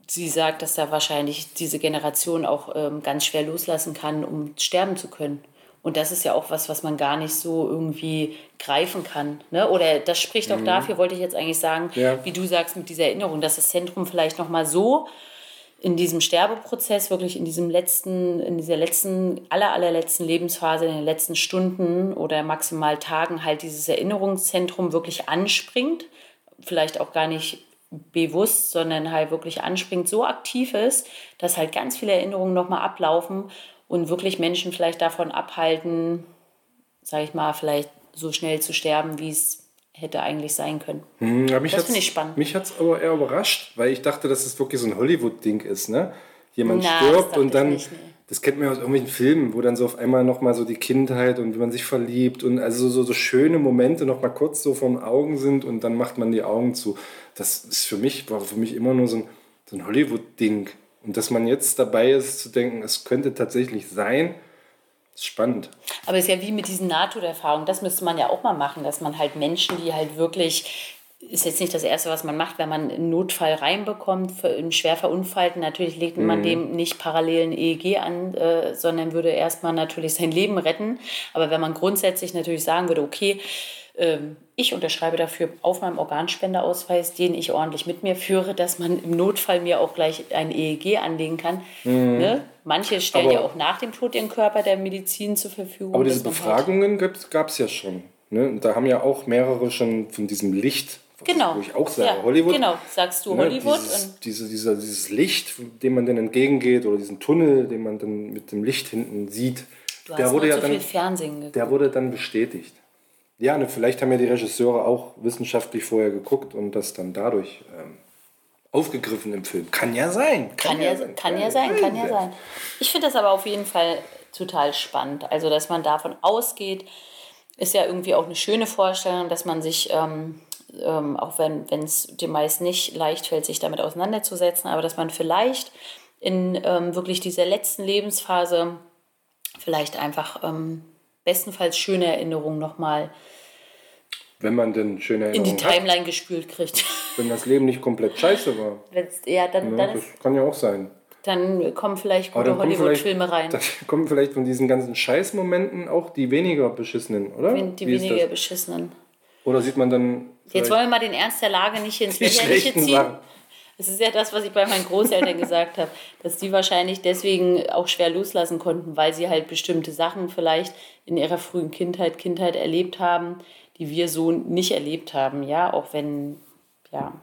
sie sagt, dass da wahrscheinlich diese Generation auch ähm, ganz schwer loslassen kann, um sterben zu können. Und das ist ja auch was, was man gar nicht so irgendwie greifen kann. Ne? Oder das spricht auch dafür, wollte ich jetzt eigentlich sagen, Ja. wie du sagst, mit dieser Erinnerung, dass das Zentrum vielleicht nochmal so in diesem Sterbeprozess, wirklich in diesem letzten, in dieser letzten, aller, allerletzten Lebensphase, in den letzten Stunden oder maximal Tagen halt dieses Erinnerungszentrum wirklich anspringt. Vielleicht auch gar nicht bewusst, sondern halt wirklich anspringt, so aktiv ist, dass halt ganz viele Erinnerungen nochmal ablaufen und wirklich Menschen vielleicht davon abhalten, sage ich mal, vielleicht so schnell zu sterben, wie es hätte eigentlich sein können. Mich Das finde ich spannend. Mich hat es aber eher überrascht, weil ich dachte, dass es wirklich so ein Hollywood-Ding ist, ne? Jemand Na, stirbt und dann, nicht, das kennt man ja aus irgendwelchen Filmen, wo dann so auf einmal nochmal so die Kindheit und wie man sich verliebt und also so, so schöne Momente nochmal kurz so vor den Augen sind und dann macht man die Augen zu. Das ist für mich, war für mich immer nur so ein, so ein Hollywood-Ding. Und dass man jetzt dabei ist zu denken, es könnte tatsächlich sein, ist spannend. Aber es ist ja wie mit diesen Nahtoderfahrungen, das müsste man ja auch mal machen, dass man halt Menschen, die halt wirklich, ist jetzt nicht das Erste, was man macht, wenn man einen Notfall reinbekommt, für einen schwer verunfallten, natürlich legt man Mhm. dem nicht parallel ein EEG an, äh, sondern würde erstmal natürlich sein Leben retten. Aber wenn man grundsätzlich natürlich sagen würde, okay, ich unterschreibe dafür auf meinem Organspenderausweis, den ich ordentlich mit mir führe, dass man im Notfall mir auch gleich ein EEG anlegen kann. Ne? Manche stellen Mhm. Aber- ja auch nach dem Tod ihren Körper der Medizin zur Verfügung. Aber diese halt- Befragungen gab es ja schon. Ne? Da haben ja auch mehrere schon von diesem Licht, Genau. wo ich auch sage, ja, Hollywood. Genau, sagst du Ne, Hollywood. Dieses, diese, dieser, dieses Licht, dem man dann entgegengeht, oder diesen Tunnel, den man dann mit dem Licht hinten sieht, du der hast wurde ja viel dann, Fernsehen geguckt. der wurde dann bestätigt. Ja, ne, vielleicht haben ja die Regisseure auch wissenschaftlich vorher geguckt und das dann dadurch ähm, aufgegriffen im Film. Kann ja sein. Kann ja, kann ja sein, kann ja sein. Ich finde das aber auf jeden Fall total spannend. Also, dass man davon ausgeht, ist ja irgendwie auch eine schöne Vorstellung, dass man sich, ähm, ähm, auch wenn es dem meist nicht leicht fällt, sich damit auseinanderzusetzen, aber dass man vielleicht in ähm, wirklich dieser letzten Lebensphase vielleicht einfach ähm, bestenfalls schöne Erinnerungen nochmal Wenn man denn schöne in die Erinnerungen hat, Timeline gespült kriegt. wenn das Leben nicht komplett scheiße war. Wenn's, ja, dann, Ne? dann, Das ist, kann ja auch sein. dann kommen vielleicht gute Hollywood-Filme rein. Dann kommen vielleicht von diesen ganzen Scheißmomenten auch die weniger beschissenen, oder? Die Wie weniger beschissenen. Oder sieht man dann. Jetzt wollen wir mal den Ernst der Lage nicht ins Lächerliche ziehen. Sachen? Das ist ja das, was ich bei meinen Großeltern gesagt habe, dass die wahrscheinlich deswegen auch schwer loslassen konnten, weil sie halt bestimmte Sachen vielleicht in ihrer frühen Kindheit, Kindheit erlebt haben, die wir so nicht erlebt haben, ja, auch wenn, ja,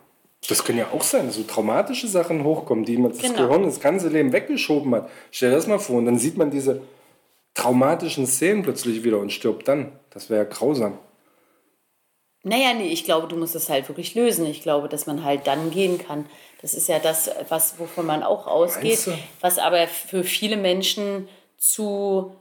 Das können ja auch sein, dass so traumatische Sachen hochkommen, die man das Genau. Gehirn das ganze Leben weggeschoben hat. Stell dir das mal vor und dann sieht man diese traumatischen Szenen plötzlich wieder und stirbt dann. Das wäre ja grausam. Naja, nee, ich glaube, du musst es halt wirklich lösen. Ich glaube, dass man halt dann gehen kann. Das ist ja das, was, wovon man auch ausgeht, was aber für viele Menschen zu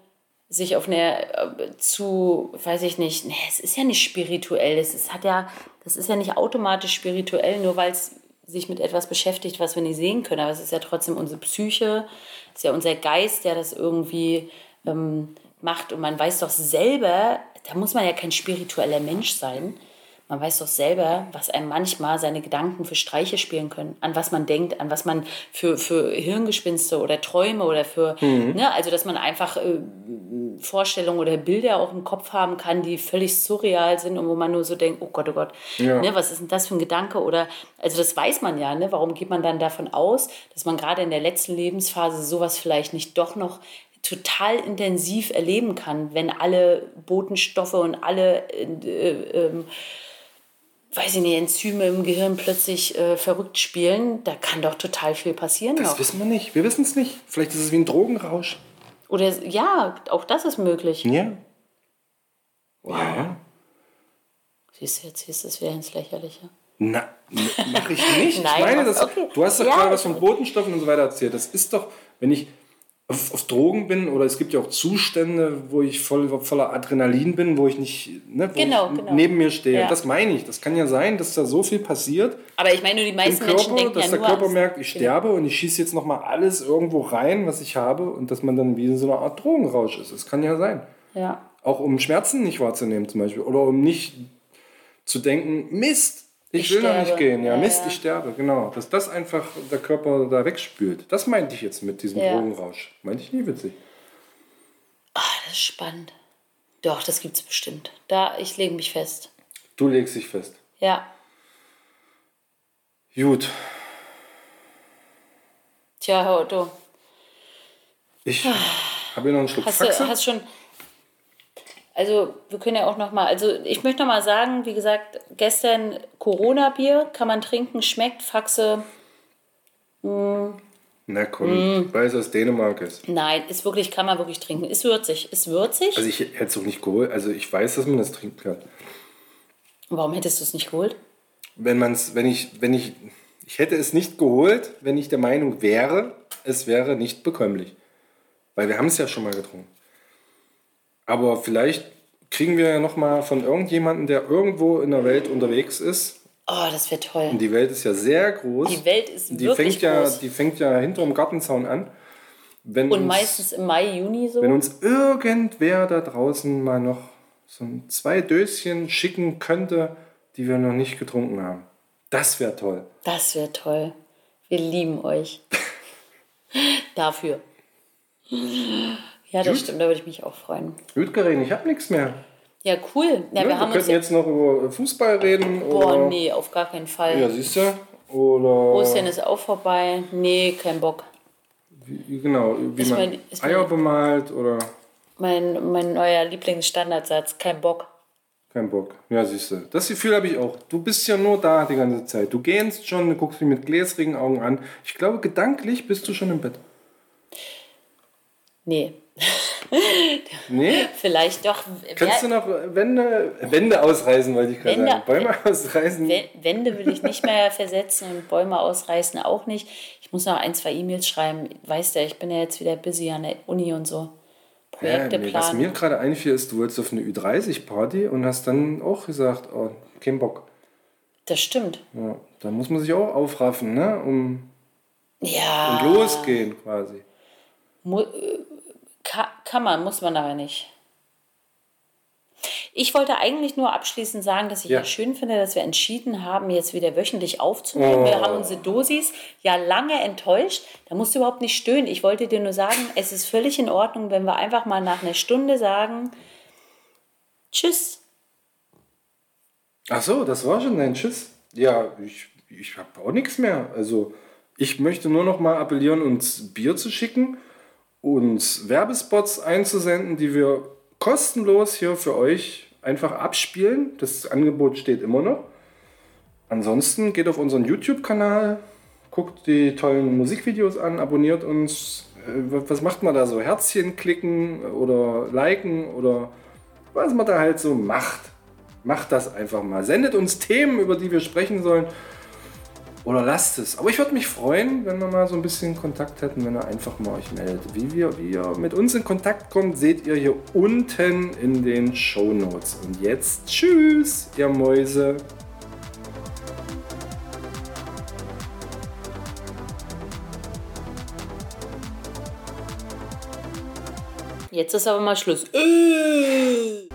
sich auf eine äh, zu, weiß ich nicht, nee, es ist ja nicht spirituell, es ist, hat ja, das ist ja nicht automatisch spirituell, nur weil es sich mit etwas beschäftigt, was wir nicht sehen können. Aber es ist ja trotzdem unsere Psyche, es ist ja unser Geist, der das irgendwie ähm, macht. Und man weiß doch selber, da muss man ja kein spiritueller Mensch sein. Man weiß doch selber, was einem manchmal seine Gedanken für Streiche spielen können, an was man denkt, an was man für, für Hirngespinste oder Träume oder für, ne, also dass man einfach äh, Vorstellungen oder Bilder auch im Kopf haben kann, die völlig surreal sind und wo man nur so denkt, oh Gott, oh Gott, Ja. ne, was ist denn das für ein Gedanke? Oder, also das weiß man ja, ne? warum geht man dann davon aus, dass man gerade in der letzten Lebensphase sowas vielleicht nicht doch noch total intensiv erleben kann, wenn alle Botenstoffe und alle äh, äh, ähm, weiß ich nicht, Enzyme im Gehirn plötzlich äh, verrückt spielen, da kann doch total viel passieren Das noch. wissen wir nicht. Wir wissen es nicht. Vielleicht ist es wie ein Drogenrausch. Oder ja, auch das ist möglich. Ja. Ja. Siehst du, jetzt siehst du es wieder ins Lächerliche. Na, mache ich nicht. Nein, ich meine, das, okay. du hast doch Ja, gerade was von Botenstoffen und so weiter erzählt. Das ist doch, wenn ich auf, auf Drogen bin oder es gibt ja auch Zustände, wo ich voll, voller Adrenalin bin, wo ich nicht, ne, wo Genau, ich genau. neben mir stehe. Ja. Das meine ich. Das kann ja sein, dass da so viel passiert Aber ich meine, nur die meisten Menschen Körper, denken dass ja der Körper merkt, ich sterbe und ich schieße jetzt nochmal alles irgendwo rein, was ich habe und dass man dann wie in so einer Art Drogenrausch ist. Das kann ja sein. Ja. Auch um Schmerzen nicht wahrzunehmen zum Beispiel. Oder um nicht zu denken, Mist, ich, Ich will noch nicht sterbe. gehen. Ja, Ja, Mist, ja. ich sterbe. Genau. Dass das einfach der Körper da wegspült. Das meinte ich jetzt mit diesem Ja. Drogenrausch. Meinte ich nie witzig. Ah, das ist spannend. Doch, das gibt's bestimmt. Da, ich lege mich fest. Du legst dich fest. Ja. Gut. Tja, Otto, Ich habe hier noch einen Schluck hast Faxe. du hast schon. Also, wir können ja auch noch mal. Also, ich möchte noch mal sagen, wie gesagt, gestern Corona-Bier kann man trinken, schmeckt. Faxe, Na komm, Mm. weil es aus Dänemark ist. nein, ist wirklich, kann man wirklich trinken. Ist würzig. Ist würzig. Also ich hätte es auch nicht geholt. Also ich weiß, dass man das trinken kann. Warum hättest du es nicht geholt? Wenn man's, wenn ich, wenn ich, ich hätte es nicht geholt, wenn ich der Meinung wäre, es wäre nicht bekömmlich. Weil wir haben es ja schon mal getrunken. Aber vielleicht kriegen wir ja noch mal von irgendjemandem, der irgendwo in der Welt unterwegs ist. Oh, das wäre toll. Und die Welt ist ja sehr groß. Die Welt ist die wirklich fängt ja, groß. Die fängt ja hinter dem Gartenzaun an. wenn Und uns, meistens im Mai, Juni so. wenn uns irgendwer da draußen mal noch so ein, zwei Döschen schicken könnte, die wir noch nicht getrunken haben. Das wäre toll. Das wäre toll. Wir lieben euch. Dafür. Ja, das Gut. stimmt, da würde ich mich auch freuen. Karin, ich habe nichts mehr. Ja, cool. Ja, Ne, wir wir könnten jetzt noch über Fußball reden. Boah, oder, nee, auf gar keinen Fall. Ja, siehst du? Oder Ostern ist auch vorbei. Nee, kein Bock. wie, genau, wie Ist man mein- ist mein- Eier bemalt oder Mein, mein neuer Lieblingsstandardsatz, kein Bock. kein Bock. Ja, siehst du. Das Gefühl habe ich auch. Du bist ja nur da die ganze Zeit. Du gähnst schon, du guckst mich mit gläsrigen Augen an. Ich glaube, gedanklich bist du schon im Bett. Nee, Nee? vielleicht doch. Kannst du noch Wände, Wände ausreißen, wollte ich gerade Wände- sagen. Bäume ausreißen. Wä- Wände will ich nicht mehr versetzen und Bäume ausreißen auch nicht. Ich muss noch ein, zwei E-Mails schreiben. Weißt du, ich bin ja jetzt wieder busy an der Uni und so. Ja, Projekte nee, was mir planen. gerade einfiel, ist, du wolltest auf eine Ü30-Party und hast dann auch gesagt, oh, kein Bock. Das stimmt. Ja, da muss man sich auch aufraffen, ne? Um Ja. und losgehen quasi. Mu äh, ka kann man, muss man aber nicht. Ich wollte eigentlich nur abschließend sagen, dass ich Ja. ja. schön finde, dass wir entschieden haben, jetzt wieder wöchentlich aufzunehmen. Wir Oh. haben unsere Dosis ja lange enttäuscht. Da musst du überhaupt nicht stöhnen. Ich wollte dir nur sagen, es ist völlig in Ordnung, wenn wir einfach mal nach einer Stunde sagen, tschüss. Ach so, das war schon dein Tschüss. Ja, ich, ich habe auch nichts mehr. Also ich möchte nur noch mal appellieren, uns Bier zu schicken, uns Werbespots einzusenden, die wir kostenlos hier für euch einfach abspielen. Das Angebot steht immer noch. Ansonsten geht auf unseren YouTube-Kanal, guckt die tollen Musikvideos an, abonniert uns. Äh, Was macht man da so? Herzchen klicken oder liken oder was man da halt so macht. Macht das einfach mal. Sendet uns Themen, über die wir sprechen sollen. Oder lasst es. Aber ich würde mich freuen, wenn wir mal so ein bisschen Kontakt hätten, wenn ihr einfach mal euch meldet. Wie, wir, wie ihr mit uns in Kontakt kommt, seht ihr hier unten in den Show Notes. Und jetzt tschüss, ihr Mäuse. Jetzt ist aber mal Schluss. Äh.